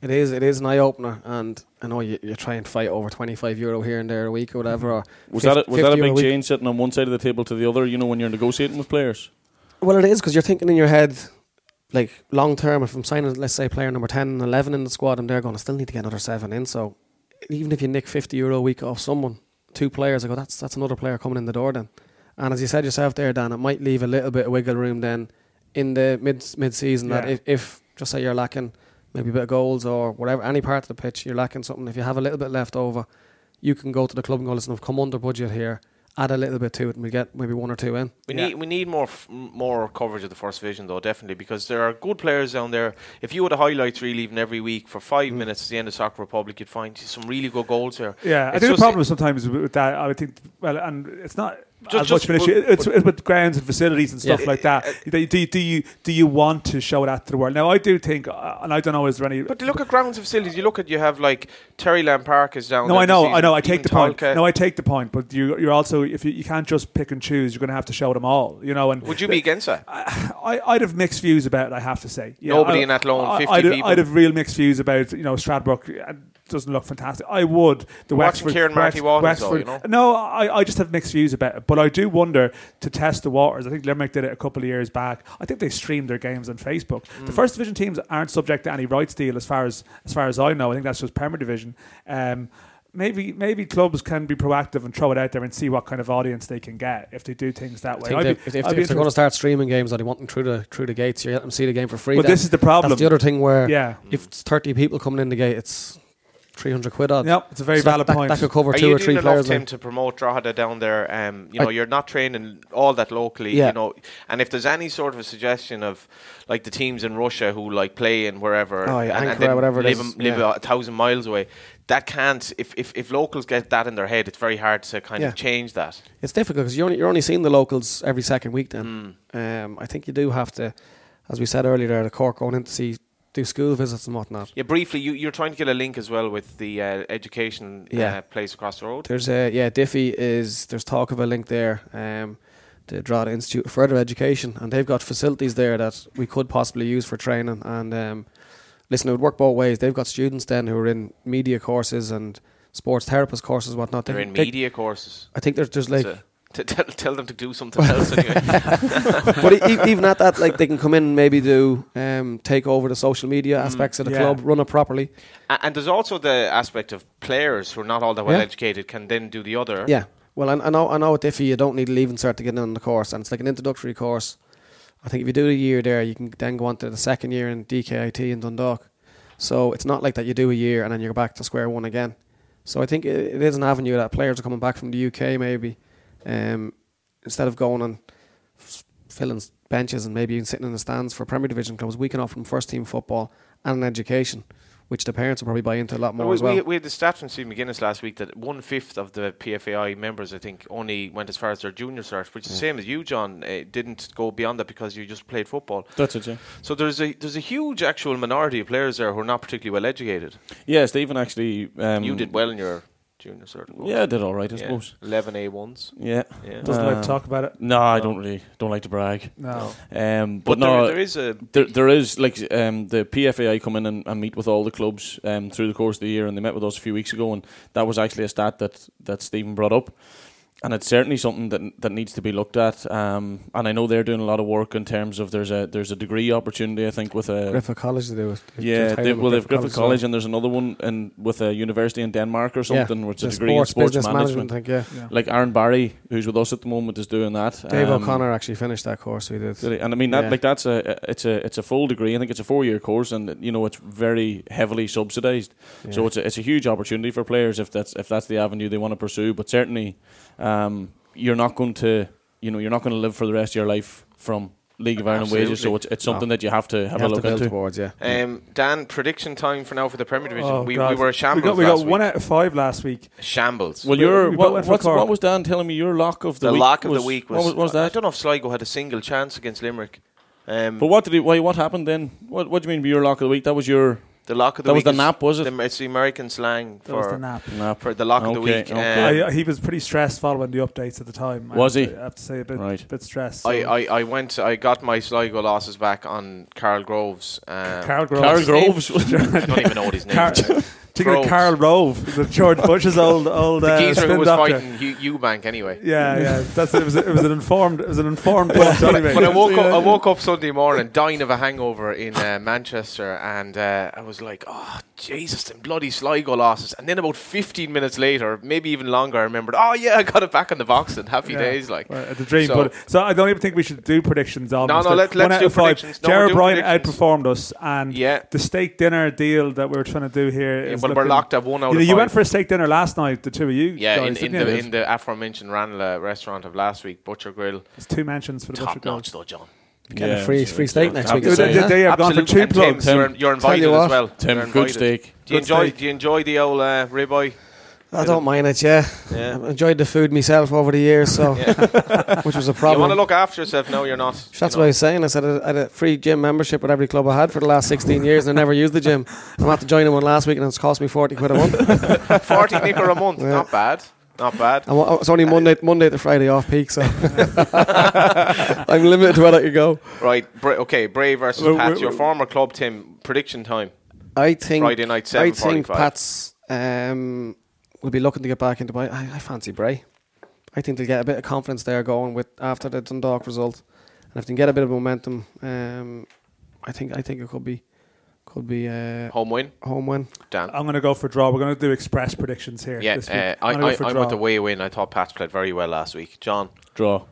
it is it is an eye opener, and I know you, you try and fight over twenty five euro here and there a week or whatever. Or Was 50 that a, was that a big week. change sitting on one side of the table to the other? You know, when you're negotiating with players. Well, it is because you're thinking in your head, like long term. If I'm signing, let's say player number ten and eleven in the squad, I'm there going, I still need to get another seven in. So even if you nick fifty euro a week off someone, two players, I go, that's that's another player coming in the door then. And as you said yourself there, Dan, it might leave a little bit of wiggle room then in the mid mid season that if, if just say you're lacking maybe a bit of goals or whatever, any part of the pitch you're lacking something. If you have a little bit left over, you can go to the club and go, listen, I've come under budget here. Add a little bit to it, and we get maybe one or two in. We Yeah. need we need more f- more coverage of the first division though, definitely because there are good players down there. If you had a highlights reel even every week for five Mm. minutes at the end of Soccer Republic, you'd find some really good goals here. Yeah, I think the just- problem sometimes with that, I would think, well, and it's not Just- as much just- of an issue. but- It's, it's with grounds and facilities and stuff Yeah. like that. Do, do, do you do you want to show that to the world? Now, I do think, uh, and I don't know, is there any? But look at grounds and facilities. You look at you have like Terryland Park is down. no, I know, I know. I take the point. No, I take the point. But you, you're also if you, you can't just pick and choose, you're going to have to show them all. You know, and Would you be against that? I, I'd have mixed views about it. I have to say, Nobody I- in I- 50 I'd. I'd have real mixed views about you know Stradbrook. uh, Doesn't look fantastic. I would the We're watching Wexford. Kieran Marty Wex- Walters though, you know? No, I, I just have mixed views about it. But I do wonder to test the waters. I think Limerick did it a couple of years back. I think they streamed their games on Facebook. Mm. The first division teams aren't subject to any rights deal, as far as as far as I know. I think that's just Premier Division. Um, Maybe maybe clubs can be proactive and throw it out there and see what kind of audience they can get if they do things that way. I'd they, be- if, if, I'd if they're going to start streaming games, or they want them through the through the gates, you let them see the game for free. Well, then. this is the problem. That's the other thing where Yeah. if it's 30 people coming in the gate, it's 300 quid odd. Yep, it's a very So valid that, point. That could cover Are two or three doing enough, players. Tim, then. to promote Drogheda down there? Um, you know, I- you're not training all that locally. Yeah. You know, and if there's any sort of a suggestion of like the teams in Russia who like play in wherever, Oh, yeah, and, and Ankara, then whatever live, is, live yeah. a, thousand miles away, that can't. If, if if locals get that in their head, it's very hard to kind Yeah. of change that. It's difficult because you're only, you're only seeing the locals every second week. Mm. Then um, I think you do have to, as we said earlier, the Cork going in to see do school visits and whatnot. Yeah, briefly, you, you're trying to get a link as well with the uh, education Yeah. uh, place across the road. There's a yeah, Diffie is there's talk of a link there. Um, the Drogheda Institute of Further Education, and they've got facilities there that we could possibly use for training. And um, listen, it would work both ways. They've got students then who are in media courses and sports therapist courses, and whatnot. They're They- in media courses. I think there's there's like It's T- tell, tell them to do something else anyway. but e- even at that, like they can come in and maybe do um, take over the social media aspects of the Yeah. club, run it properly. A- and there's also the aspect of players who are not all that well Yeah. educated can then do the other. Yeah. Well, I, I know I know at Diffie you don't need a leaving cert to get in on the course, and it's like an introductory course. I think if you do a year there, you can then go on to the second year in DKIT in Dundalk. So it's not like that you do a year and then you're back to square one again. So I think it, it is an avenue that players are coming back from the UK maybe, um, instead of going and filling benches and maybe even sitting in the stands for Premier Division clubs, we can offer them first team football and an education, which the parents will probably buy into a lot more we, as well. we, we had the stat from Steve McGuinness last week that one fifth of the PFAI members, I think, only went as far as their junior cert, which is the same as you, John. Uh, didn't go beyond that because you just played football. That's it, yeah. So there's a there's a huge actual minority of players there who are not particularly well educated. Yeah, Stephen actually. Um, you did well in your junior cert. Yeah, I did all right, I Yeah. suppose. eleven A ones. Yeah. Yeah. Doesn't like Um, to talk about it. No, I don't really don't like to brag. No. Um, But, but, no, there, there is a there, there is like um, the PFAI come in and, and meet with all the clubs um, through the course of the year, and they met with us a few weeks ago, and that was actually a stat that that Stephen brought up, and it's certainly something that that needs to be looked at. Um, and I know they're doing a lot of work in terms of there's a there's a degree opportunity I think with a Griffith College to do it. yeah they, well they've Griffith well. College and there's another one in with a university in Denmark or something, which is a degree in sports management. I think, yeah. Yeah. Like Aaron Barry, who's with us at the moment, is doing that. Dave Um, O'Connor actually finished that course we did. And I mean that Yeah. like that's a it's a it's a full degree. I think it's a four year course, and you know it's very heavily subsidised. So it's a, it's a huge opportunity for players if that's if that's the avenue they want to pursue. But certainly, um, you're not going to you know you're not going to live for the rest of your life from League of Ireland wages. So it's it's something that you have to have You a have look to build into. towards, yeah. um, Dan prediction time for now for the Premier Division. Oh, we, we were a shambles We got, we last got one out of five last week. Shambles. Well, We- your we both what, what's, what was Dan telling me? Your lock of the, the week lock of was, the week what was, was, what was I don't know if Sligo had a single chance against Limerick. Um, But what did he? Why? What happened then? What What do you mean by your lock of the week? That was your the lock of the that was the nap, was it? the- it's the American slang That was for the nap. nap. for the lock of the week. okay. Um, I, he was pretty stressed following the updates at the time. Was have he? to- I have to say a bit, Right. bit stressed. I, so- I, I went. I got my Sligo losses back on Carl Groves. Um, Carl Groves. Carl Groves. I don't even know what his name Car- is. Thinking of. Karl Rove, the George Bush's old old The uh, geezer spin who was doctor. fighting U- Eubank anyway. Yeah, yeah. That's it. Was, it was an informed. It was an informed. But, anyway. but I woke Yeah. up. I woke up Sunday morning dying of a hangover in uh, Manchester, and uh, I was like, "Oh Jesus, them bloody Sligo losses!" And then about 15 minutes later, maybe even longer, I remembered, "Oh yeah, I got it back on the box and happy Yeah. days." Like, Well, the dream, So- but so I don't even think we should do predictions. On No, no, let, let's do predictions. No, Jared Bryan outperformed us, and Yeah. the steak dinner deal that we were trying to do here yeah, is well, we're locked at one out You, know, you went for a steak dinner last night, the two of you. yeah, guys, in, in the in the aforementioned Ranelagh restaurant of last week, Butcher Grill, It's two mentions for the top butcher grill. notch though, John. Getting a free- free steak next week, to is say, it? They, Yeah. they have gone for two and Tim. You're, you're invited you as well. Tim, You're good steak. Do you Good enjoy? steak. Do you enjoy the old uh, ribeye? I don't mind it, yeah. Yeah. I've enjoyed the food myself over the years, so which was a problem. You want to look after yourself No, You're not. That's you what I was saying. I said I had a free gym membership with every club I had for the last 16 years, and I never used the gym. I'm at to join one last week, and it's cost me 40 quid a month. Forty nicker a month. Yeah. Not bad. Not bad. And wa- it's only Monday, Monday to Friday off peak, so I'm limited to where I can go. Right. Bra- okay. Bray versus Well, Pats. well, Your well- former club, Tim. Prediction time. I think Friday night, I seven think. Pats um, will be looking to get back into. I, I I fancy Bray. I think they'll get a bit of confidence there going with after the Dundalk result, and if they can get a bit of momentum, um, I think I think it could be could be a Home win. home win. Dan. I'm going to go for draw. We're going to do express predictions here. Yeah, this week. uh, I, I'm gonna I, go for I draw. went away win. I thought Pats played very well last week. John. Draw.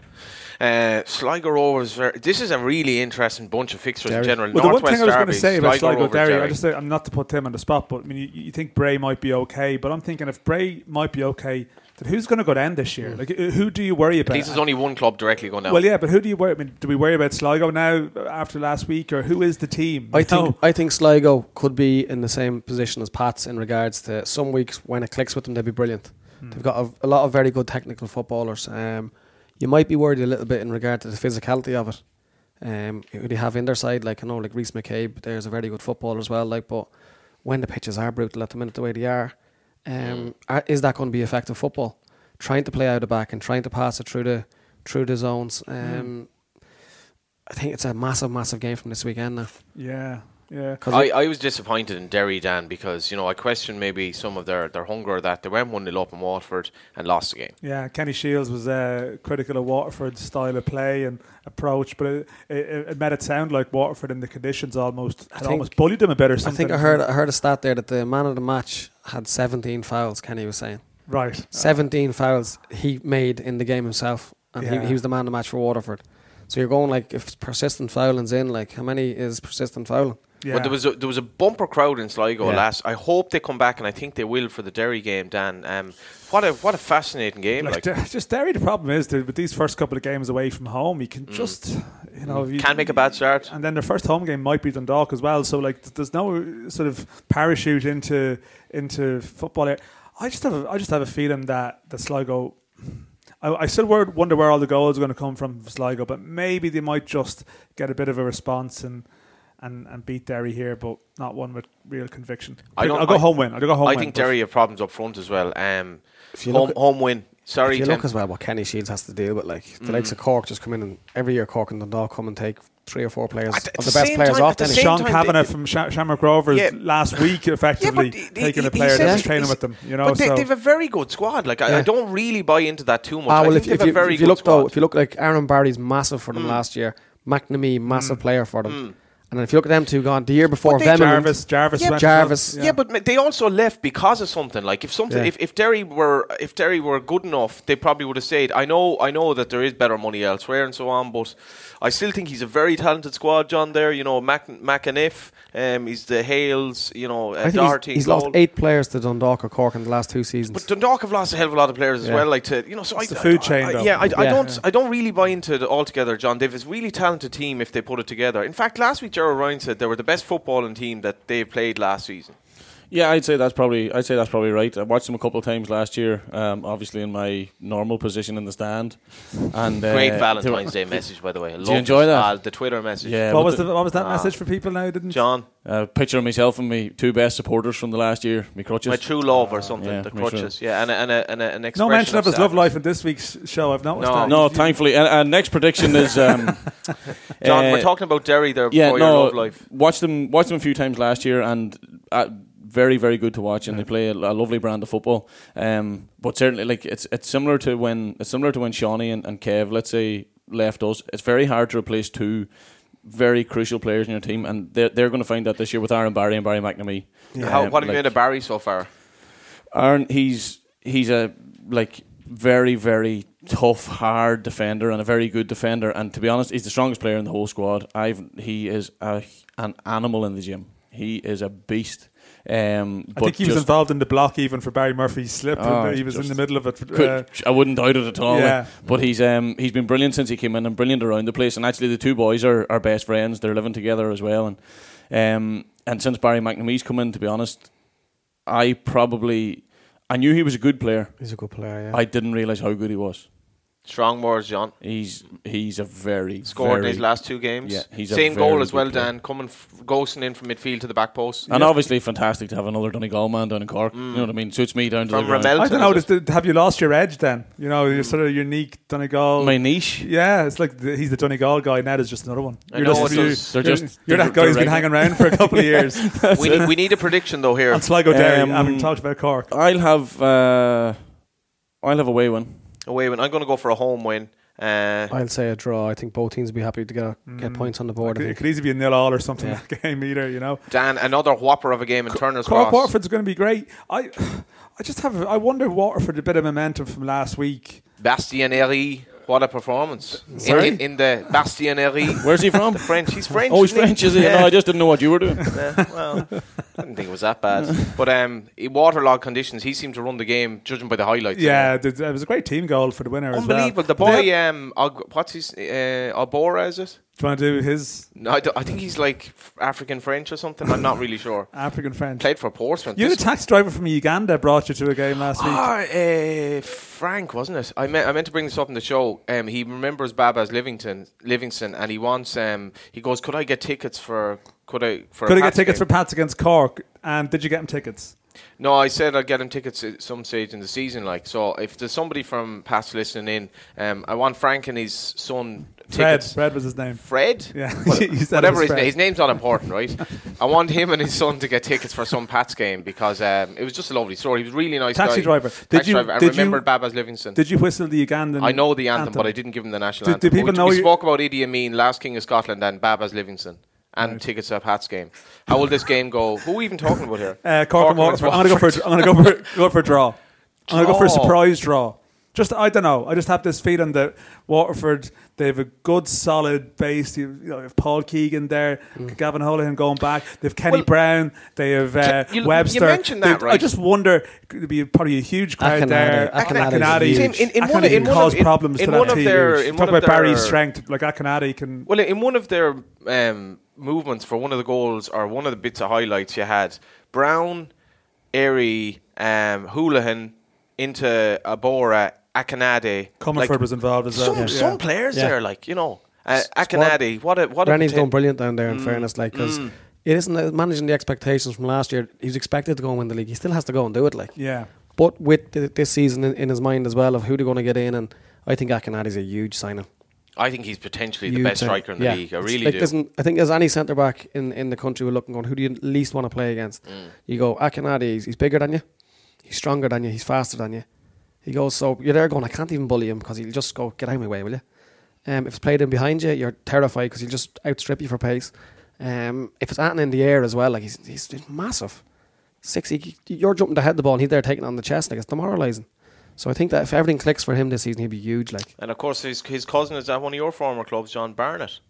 Uh, Sligo Rovers. Very, this is a really interesting bunch of fixtures in general. Well, the one Northwest thing I was going to Derby, say about Sligo Sligo Rovers, Derry, I just say, I'm not to put Tim on the spot, but I mean, you, you think Bray might be okay, but I'm thinking if Bray might be okay, then who's going to go down this year? Like, uh, who do you worry At about? least there's only one club directly going down. Well, yeah, but who do you worry? I mean, do we worry about Sligo now uh, after last week, or who is the team? I You think know? I think Sligo could be in the same position as Pats in regards to some weeks when it clicks with them, they'd be brilliant. Hmm. They've got a, a lot of very good technical footballers. Um, you might be worried a little bit in regard to the physicality of it. Um, who they have in their side, like I know, like Rhys McCabe, there's a very good footballer as well. Like, but when the pitches are brutal at the minute, the way they are, um, are, is that going to be effective football? Trying to play out the back and trying to pass it through the through the zones. Um, I think it's a massive, massive game from this weekend now. yeah, Yeah. I, I was disappointed in Derry, Dan, because you know I questioned maybe some of their, their hunger that they went one 0 up in Waterford and lost the game. Yeah, Kenny Shiels was uh, critical of Waterford's style of play and approach, but it, it, it made it sound like Waterford in the conditions almost had think- almost bullied them a bit or I think I heard I heard a stat there that the man of the match had 17 fouls. Kenny was saying right. 17 fouls he made in the game himself, and Yeah. he, he was the man of the match for Waterford. So you're going like if persistent fouling's in, like how many is persistent fouling? Yeah. But there was a, there was a bumper crowd in Sligo Yeah. last. I hope they come back, and I think they will for the Derry game. Dan, um, what a what a fascinating game! Like, Like, just Derry, the problem is that with these first couple of games away from home, you can just, you know, you Mm. can't make a bad start. And then their first home game might be Dundalk as well. So like, there's no sort of parachute into into football. I just have a, I just have a feeling that the Sligo. I, I still wonder where all the goals are going to come from Sligo, but maybe they might just get a bit of a response and and, and beat Derry here, but not one with real conviction. I I'll go I- home win. I'll go home I win. think Derry have problems up front as well. Um, If you home at- home win. Sorry, if you Tim. look as well what Kenny Shiels has to deal with, like the likes Mm. of Cork just come in and every year Cork and Dundalk come and take three or four players At the- of the the best players time- off. the Then Sean time, Kavanagh from Sha- Shamrock Rovers Yeah. last week, effectively he- taking he- a player he that was training with them. You know, but they, so they've a very good squad. Like I, I don't really buy into that too much. Ah, I think if, if, they've you, a very if you good look squad. though, if you look like Aaron Barry's massive for them Mm. last year, McNamee massive player for them, Mm. And then if you look at them two gone the year before, they- Venom, Jarvis, Jarvis, Yeah, went Jarvis. as well. Yeah, but they also left because of something. Like if something, Yeah. if, if Derry were if Derry were good enough, they probably would have said, I know, I know that there is better money elsewhere and so on, but I still think he's a very talented squad, John. There, you know, Mac McEneff, um, he's the Hales, you know, uh, I think Doherty. he's, he's lost eight players to Dundalk or Cork in the last two seasons. But Dundalk have lost a hell of a lot of players as Yeah. well. Like to you know, so It's I, the food I- chain, I- though. yeah, I, I don't, I don't really buy into it altogether. John They've Davis, really talented team if they put it together. In fact, last week Gerald Ryan said they were the best footballing team that they've played last season. Yeah, I'd say that's probably I'd say that's probably right. I watched them a couple of times last year, um, obviously in my normal position in the stand. And uh, Great they were- Valentine's Day message, by the way. I you enjoy it. that? Ah, the Twitter message. Yeah, What was the- the, what was that Ah. message for people now? Didn't John, a picture of myself and me two best supporters from the last year, me crutches. my true love or something. yeah, the my true- crutches, yeah, and a, and a, and a, an no mention of his love life in this week's show. I've noticed No. that. no, You- thankfully. And, and next prediction is um, John, uh, we're talking about Derry there yeah, before no, your love life. Watched them, watched them a few times last year, and uh, very, very good to watch. And they play a, a lovely brand of football. Um, but certainly, like it's it's similar to when it's similar to when Seanie and, and Kev, let's say, left us. It's very hard to replace two very crucial players in your team, and they're they're going to find that this year with Aaron Barry and Barry McNamee. How, Um, what have you like- made of Barry so far? Aaron, he's he's a like very very tough, hard defender and a very good defender. And to be honest, he's the strongest player in the whole squad. I've he is a, an animal in the gym. He is a beast. Um, I but think he was involved in the block even for Barry Murphy's slip. Oh, he was in the middle of it. could- Uh, I wouldn't doubt it at all. like. Yeah. but he's um he's been brilliant since he came in and brilliant around the place. And actually, the two boys are, are best friends. They're living together as well. And um and since Barry McNamee's come in, to be honest, I probably I knew he was a good player. He's a good player. Yeah. I didn't realize how good he was. Strong words, John. He's he's a very Scored in his last two games. Yeah, he's a Same very goal as well, player. Dan. Coming, f- ghosting in from midfield to the back post. and obviously fantastic to have another Donegal man down in Cork. You know what I mean? Suits me down to From the ground. Ramelton. I don't know. is Does, have you lost your edge then? You know, you're sort of unique Donegal. My niche. yeah, it's like the, he's the Donegal guy. Ned is just another one. You're know, just, it you're, does. They're you're- just- you're they're- that guy who's they're been hanging around for a couple of years we, need, we need a prediction though here. on Sligo Derry. Um, having talked about Cork. I'll have uh, I'll have a way win. Away win. I'm going to go for a home win. Uh, I'll say a draw. I think both teams will be happy to get get points on the board. I It, it could easily be a nil all or something Yeah. that game either. You know, Dan, another whopper of a game in Turner's Cork Cross. Waterford's going to be great. I, I just have. I wonder Waterford a bit of momentum from last week. Bastien Héry. What a performance. In, in, in the Bastien Héry. Where's he from? French. He's French. oh, he's isn't he? French, is he? Yeah. No, I just didn't know what you were doing. Yeah, well, I didn't think it was that bad. But um, in waterlogged conditions, he seemed to run the game, judging by the highlights. Yeah, it was a great team goal for the winner as well. Unbelievable. The boy, um, what's his, uh, Aborah, is it? Want to do his No, I, don't- I think he's like African French or something. I'm not really sure. African French? Played for Portsmouth. You had a This- taxi driver from Uganda brought you to a game last week. Ah, uh, Frank, wasn't it? I meant I meant to bring this up in the show. Um, he remembers Baba's Livingston, Livingston, and he wants. Um, he goes, "Could I get tickets for? Could I for? Could I get Pats tickets for game?" Pats against Cork? And did you get him tickets? No, I said I'd get him tickets at some stage in the season. Like, so if there's somebody from past listening in, um, I want Frank and his son Fred. tickets. Fred was his name. Fred? Yeah. What- You said it whatever his, name, his name's not important, right? I want him and his son to get tickets for some Pats game because um, it was just a lovely story. He was a really nice Taxi guy. driver. Did Taxi you- driver. I did you- remembered Babas Livingston. Did you whistle the Ugandan? I know the anthem, but I didn't give him the national anthem. do people we, know we spoke about Idi Amin, last King of Scotland, and Babas Livingston, and Right. tickets to a Pats game. How will this game go? Who are we even talking about here? Uh, Cork, and against Waterford. I'm going to go for. I'm going to go for go for a draw. I'm going to go for a surprise draw. Just I don't know. I just have this feeling that Waterford they have a good solid base. You, you know, you have Paul Keegan there, Gavin Holohan going back. They have Kenny Well, Brown. They have uh, Can- you- you Webster. mentioned that, They- I right? just wonder could be probably a huge crowd Akinade. there. Akinade is Akinade, in- in Akinade one of- in can of- problems in to one that team. their- in Talk one of about Barry's strength. Like Akinade can. Well, in one of their um, movements for one of the goals, or one of the bits of highlights, you had Brown, Héry, um, Holohan into Aborah, Akinade. Comerford like, was involved as well. some, Yeah. some players Yeah. there, like you know, uh, Squad- Akinade. What a what a Rennie's poten- done brilliant down there. In Mm, fairness, like because mm. it isn't uh, managing the expectations from last year. He was expected to go and win the league. He still has to go and do it. Like, yeah. but with th- this season in, in his mind as well of who they're going to get in, and I think Akinade's a huge signing. I think he's potentially the best striker in the Yeah. league. I It's really like, do. there's n- I think as any centre back in, in the country, we're looking going, who do you least want to play against? Mm. You go Akinade. He's, he's bigger than you. He's stronger than you. He's faster than you. He goes, so you're there going, I can't even bully him because he'll just go, get out of my way, will you? Um, if it's played in behind you, you're terrified because he'll just outstrip you for pace. Um, if it's Atten in the air as well, like he's, he's, he's massive. Six, he, you're jumping to head the ball and he's there taking it on the chest, like it's demoralising. So I think that if everything clicks for him this season, he'll be huge. Like and of course, his his cousin is at one of your former clubs, John Barnet.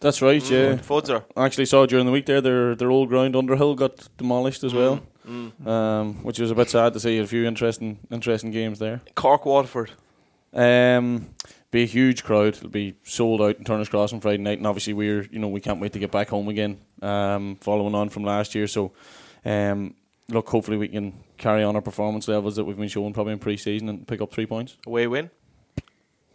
That's right. Mm, Yeah, Fudzer. I actually saw during the week there their their old ground Underhill got demolished as well, Mm. um, which was a bit sad to see. A few interesting interesting games there. Cork Waterford. Um, be a huge crowd. It'll be sold out in Turner's Cross on Friday night, and obviously we're you know we can't wait to get back home again. Um, following on from last year, so um, look, hopefully we can carry on our performance levels that we've been showing probably in pre-season and pick up three points. Away win.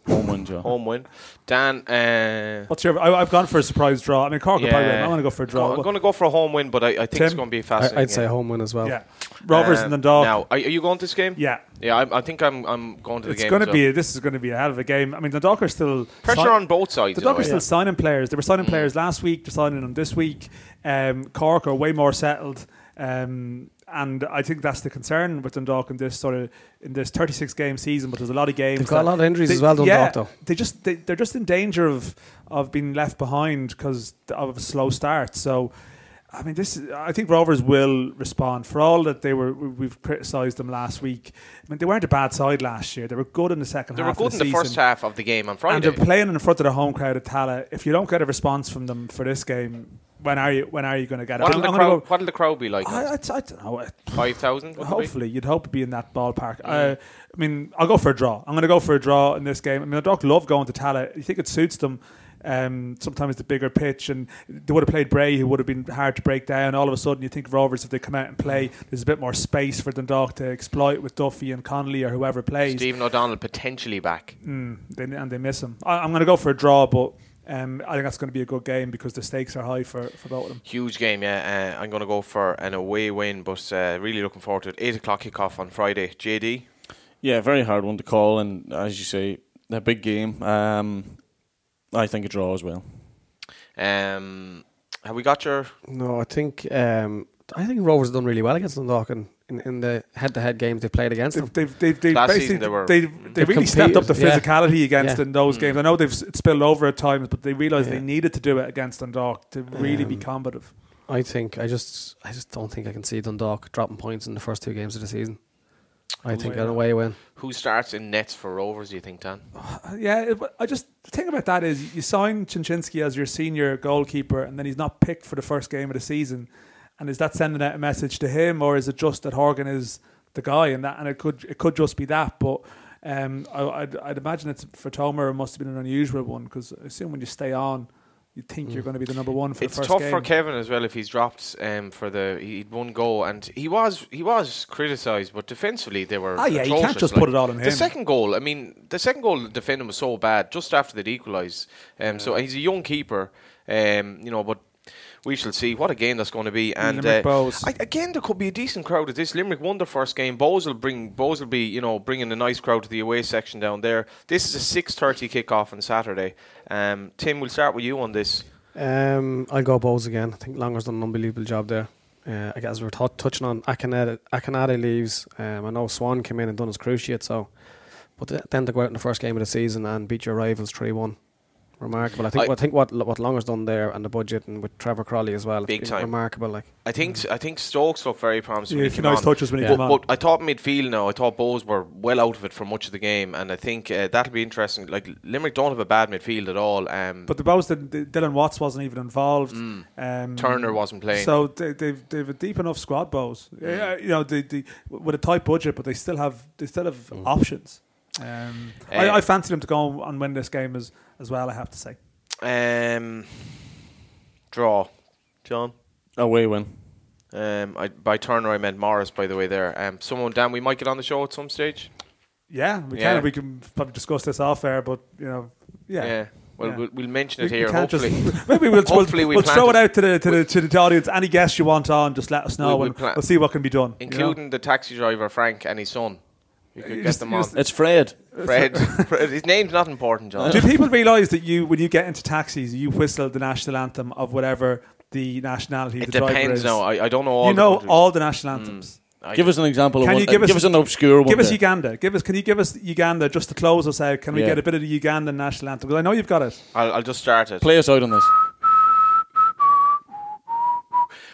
Home win, Joe. Home win. Dan. Uh, What's your? I, I've gone for a surprise draw. I mean, Cork will probably win. Yeah. I'm going to go for a draw. I'm going to go for a home win, but I, I think it's going to be a I, fascinating. I'd say game. home win as well. yeah, Rovers Um, and Dundalk. Now, are, are you going to this game? yeah, Yeah, I, I think I'm. I'm going to the it's game. going to as be. well. This is going to be a hell of a game. I mean, the Dundalk are still pressure si- on both sides. The in a Dundalk are way. still signing players. They were signing Mm. players last week. They're signing them this week. Um, Cork are way more settled. Um, and I think that's the concern with Dundalk in this sort of in this 36 game season. But there's a lot of games. They've got a lot of injuries they- as well, Dundalk, yeah, though. They just they, they're just in danger of of being left behind because of a slow start. So. I mean, this. Is, I think Rovers will respond for all that they were. we- We've criticised them last week. I mean, they weren't a bad side last year. They were good in the second They were good of in the the season. first half of the game on And they're playing in front of the home crowd at Tallaght. If you don't get a response from them for this game, when are you? When are you going to get it? What'll I'm, the I'm crowd? go, What'll the crowd be like? I, I, I don't know. Five thousand. Hopefully, you'd hope it'd be in that ballpark. Uh, I mean, I'll go for a draw. I'm going to go for a draw in this game. I mean, the Dock love going to Tallaght. You think it suits them? Um, sometimes the bigger pitch, and they would have played Bray, who would have been hard to break down. All of a sudden, you think Rovers, if they come out and play, there's a bit more space for Dundalk to exploit with Duffy and Connolly or whoever plays. Stephen O'Donnell potentially back. Mm, they, and they miss him. I, I'm going to go for a draw, but um, I think that's going to be a good game because the stakes are high for, for both of them. Huge game, yeah. Uh, I'm going to go for an away win, but uh, really looking forward to it. Eight o'clock kickoff on Friday. JD. Yeah, very hard one to call, and as you say, a big game. Um, I think a draw as well. Um, have we got your? No, I think um, I think Rovers have done really well against Dundalk in, in, in the head-to-head games they've played against them. They've, they've, they've, they've Last basically season they were- they they They've really stepped up the competed, yeah. physicality against Yeah. in those Mm. games. I know they've s- spilled over at times, but they realised Yeah. they needed to do it against Dundalk to really be Um, combative. I think I just I just don't think I can see Dundalk dropping points in the first two games of the season. I think Away an away win. Who starts in nets for Rovers? Do you think, Dan? Yeah, it, I just the thing about that is you sign Chencinski as your senior goalkeeper, and then he's not picked for the first game of the season. And is that sending out a message to him, or is it just that Horgan is the guy, and that and it could it could just be that, but. Um, I, I'd, I'd imagine it's for Tomer. It must have been an unusual one because I assume when you stay on, you think Mm. you're going to be the number one for It's the first tough game. for Kevin as well if he's dropped um, for the he'd one goal and he was he was criticised, but defensively they were. Ah, yeah, you can't just like. put it all on him. The second goal, I mean, the second goal defending was so bad just after they'd equalised. Um, So he's a young keeper, um, you know, but we shall see what a game that's going to be. And Limerick uh, Bohs. I, again, there could be a decent crowd at this. Limerick won their first game. Bohs will bring Bohs will be you know bringing a nice crowd to the away section down there. This is a six thirty kickoff on Saturday. Um, Tim, we'll start with you on this. Um, I'll go Bohs again. I think Longer's done an unbelievable job there. Uh, I guess we were t- touching on Akinade, Akinade leaves. Um, I know Swan came in and done his cruciate, so but th- then to go out in the first game of the season and beat your rivals three one, remarkable. I think I- I think what what Longer's done there and the budget and with Trevor Croly as well, Big time. remarkable. Like I think I think Stokes looked very promising. Yeah, when he nice on. touches when he Yeah. came But, on. but I thought midfield now. I thought Bohs were well out of it for much of the game, and I think uh, that'll be interesting. Like Limerick don't have a bad midfield at all. Um, But the Bohs, didn't- the- Dylan Watts wasn't even involved. mm, Um, Turner wasn't playing. So they, they've they've a deep enough squad, Bohs. Yeah, you know, they, they, with a tight budget, but they still have they still have Mm. options. Um, Uh, I, I fancy them to go and win this game as as well. I have to say. um, draw, John. Away win. Um, I, by Turner, I meant Morris. By the way, there. Um, someone, Dan, we might get on the show at some stage. Yeah, we Yeah. can. We can probably discuss this off air, but you know, yeah. Well, Yeah. We'll, we'll mention it we here. can't just- Hopefully, maybe we'll, Hopefully we'll, we we'll throw it out to the to the, to the audience. Any guests you want on, just let us know, We- we and plan- we'll see what can be done. you know? including the taxi driver Frank and his son. You could get them on. It's Fred. Fred, Fred, his name's not important, John. Do people realise that you, when you get into taxis, you whistle the national anthem of whatever the nationality It the driver depends is? now. I, I don't know all. you the know countries. all the national anthems. I Give us an example Can of one. you give uh, us- give us an obscure one. Give us there. Uganda. Give us. Can you give us Uganda just to close us out? Can we Yeah. get a bit of the Ugandan national anthem? Because I know you've got it. I'll, I'll just start it. Play us out on this.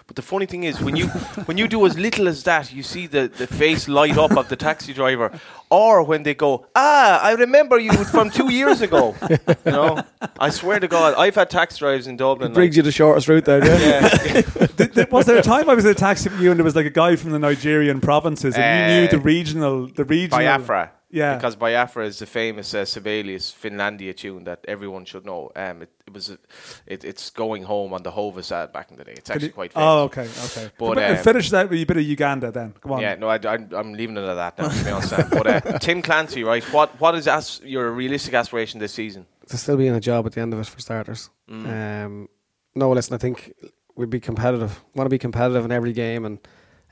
But the funny thing is, when you when you do as little as that, you see the, the face light up of the taxi driver, or when they go, "Ah, I remember you from two years ago." You know, I swear to God, I've had taxi drives in Dublin. it brings you the shortest route there. Yeah. yeah, Did- did- was there a time I was in a taxi with you and there was like a guy from the Nigerian provinces and you Uh, knew the regional, the regional Biafra. Yeah. because Biafra is the famous uh, Sibelius Finlandia tune that everyone should know. Um, it, it was a, it, it's going home on the Hovis ad back in the day. It's Can actually you- quite famous. Oh, okay, okay. But, But, um, finish that with a bit of Uganda then. Come on. Yeah, no, I, am leaving it at that now. To be honest, but uh, Tim Clancy, right? What what is as- your realistic aspiration this season? to still be in a job at the end of it for starters. Um, no, listen, I think we'd be competitive. Want to be competitive in every game, and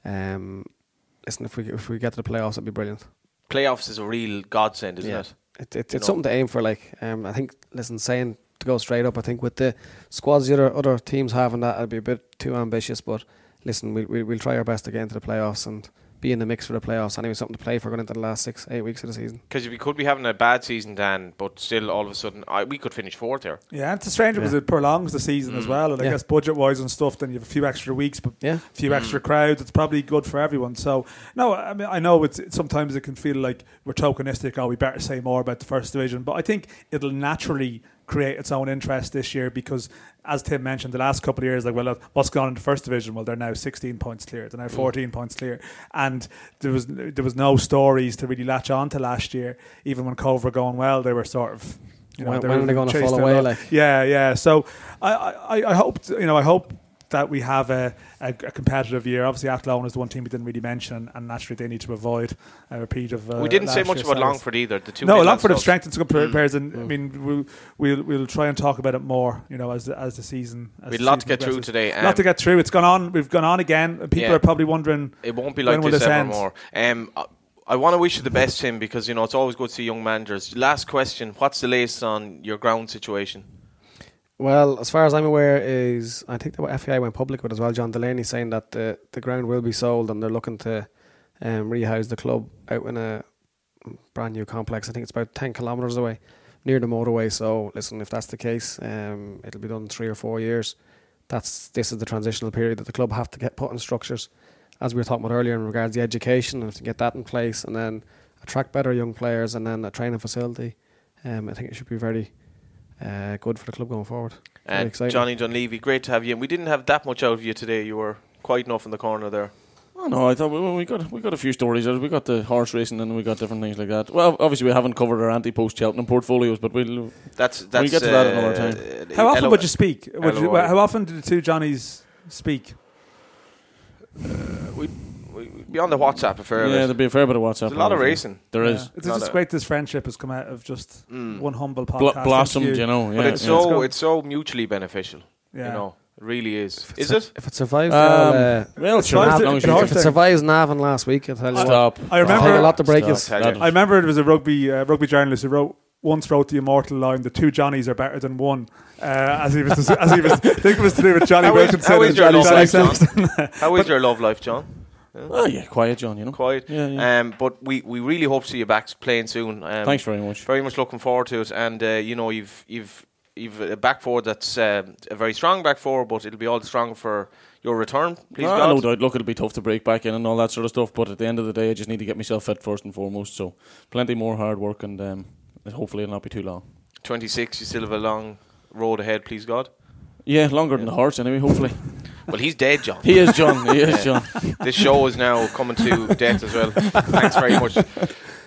um, listen, if we if we get to the playoffs, it'd be brilliant. Playoffs is a real godsend, isn't Yeah. it? It, it, You it's know. something to aim for. Like, um, I think, listen, saying to go straight up, I think with the squads the other other teams having that, it'd be a bit too ambitious. But listen, we, we we'll try our best to get into the playoffs and be in the mix for the playoffs. Anyway, something to play for going into the last six, eight weeks of the season. Because we could be having a bad season, Dan, but still all of a sudden I, we could finish fourth here. Yeah, it's a strange because Yeah. it prolongs the season as Mm. well. And I Yeah. guess budget wise and stuff, then you have a few extra weeks, but Yeah, a few Mm. extra crowds. It's probably good for everyone. So no, I mean I know it's, it's sometimes it can feel like we're tokenistic. Oh, we better say more about the first division, but I think it'll naturally create its own interest this year because, as Tim mentioned, the last couple of years, like well, look, what's gone in the first division? Well, they're now 16 points clear. They're now mm. 14 points clear, and there was there was no stories to really latch on to last year. Even when Cove were going well, they were sort of. You know, When- they when are they gonna fall away, like? Yeah, yeah. So I, I, I hope you know I hope that we have a, a, a competitive year. Obviously, Athlone is the one team we didn't really mention, and naturally they need to avoid a repeat of. Uh, we didn't say much about. Longford either. The two No, Longford have clubs. strengthened some Mm. players, and I Mm. mean we'll, we'll we'll try and talk about it more. You know, as the, as the season. As We'd the a lot to season get through progresses. today. A lot to um, get through. It's gone on. We've gone on again. People Yeah. are probably wondering. It won't be When like will this this ever. Um, I, I want to wish you the best, Tim, because you know it's always good to see young managers. Last question: What's the latest on your ground situation? Well, as far as I'm aware, is I think the FAI went public with as well. John Delaney saying that the the ground will be sold and they're looking to um, rehouse the club out in a brand new complex. I think it's about ten kilometres away, near the motorway. So listen, if that's the case, um, it'll be done in three or four years. That's this is the transitional period that the club have to get put in structures, as we were talking about earlier in regards to the education and to get that in place, and then attract better young players, and then a training facility. Um, I think it should be very uh, good for the club going forward. Very And exciting. Johnny Dunleavy, great to have you. And we didn't have that much out of you today. You were quiet enough in the corner there. Oh no, I thought we, we got we got a few stories. We got the horse racing and we got different things like that. Well, obviously we haven't covered our anti-post Cheltenham portfolios, but we'll That's that's. get to that uh, another time. How often LO would you speak? Would you, how often do the two Johnnies speak? we, we, be on the WhatsApp a fair yeah, bit. there'll be a fair bit of WhatsApp. There's a lot of on it. racing. There Yeah. is It's Not just a- great. This friendship has come out of just Mm. one humble Blo- podcast. blossomed, interview. you know. Yeah, but it's yeah. so go. it's so mutually beneficial. Yeah. You know, It really is. Is it? If it survives, Um, uh, well, sure, survives as long as you if it survives Navan last week, I'll tell you what. stop. I It'll remember- take a lot to break us. Tell I remember it was a rugby uh, rugby journalist who wrote once wrote the immortal line: "The two Johnnies are better than one." Uh, as he was, as he was, I think it was to do with Johnny How is- Wilkinson how is and your Johnny love life, Sexton. How is your love life, John? Oh yeah, quiet, John. You know. Quiet. Yeah, yeah. Um, but we, we really hope to see you back playing soon. Um, Thanks very much. Very much looking forward to it, and uh, you know you've you've you've a back four that's uh, a very strong back four, but it'll be all the stronger for your return. Please Ah, God. no doubt. Look, it'll be tough to break back in and all that sort of stuff. But at the end of the day, I just need to get myself fit first and foremost. So plenty more hard work, and um, hopefully it'll not be too long. Twenty six. You still have a long road ahead. Please God. Yeah, longer than the horse anyway. Hopefully, Well, he's dead, John. he is John. He is John. this show is now coming to death as well. Thanks very much,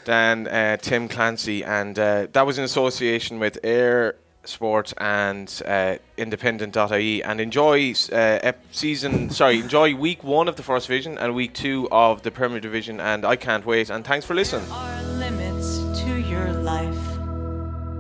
Dan, uh, Tim Clancy, and uh, that was in association with Air Sport and uh, Independent.ie. And enjoy uh, ep- season, sorry, enjoy week one of the first division and week two of the Premier Division. And I can't wait. And thanks for listening. Our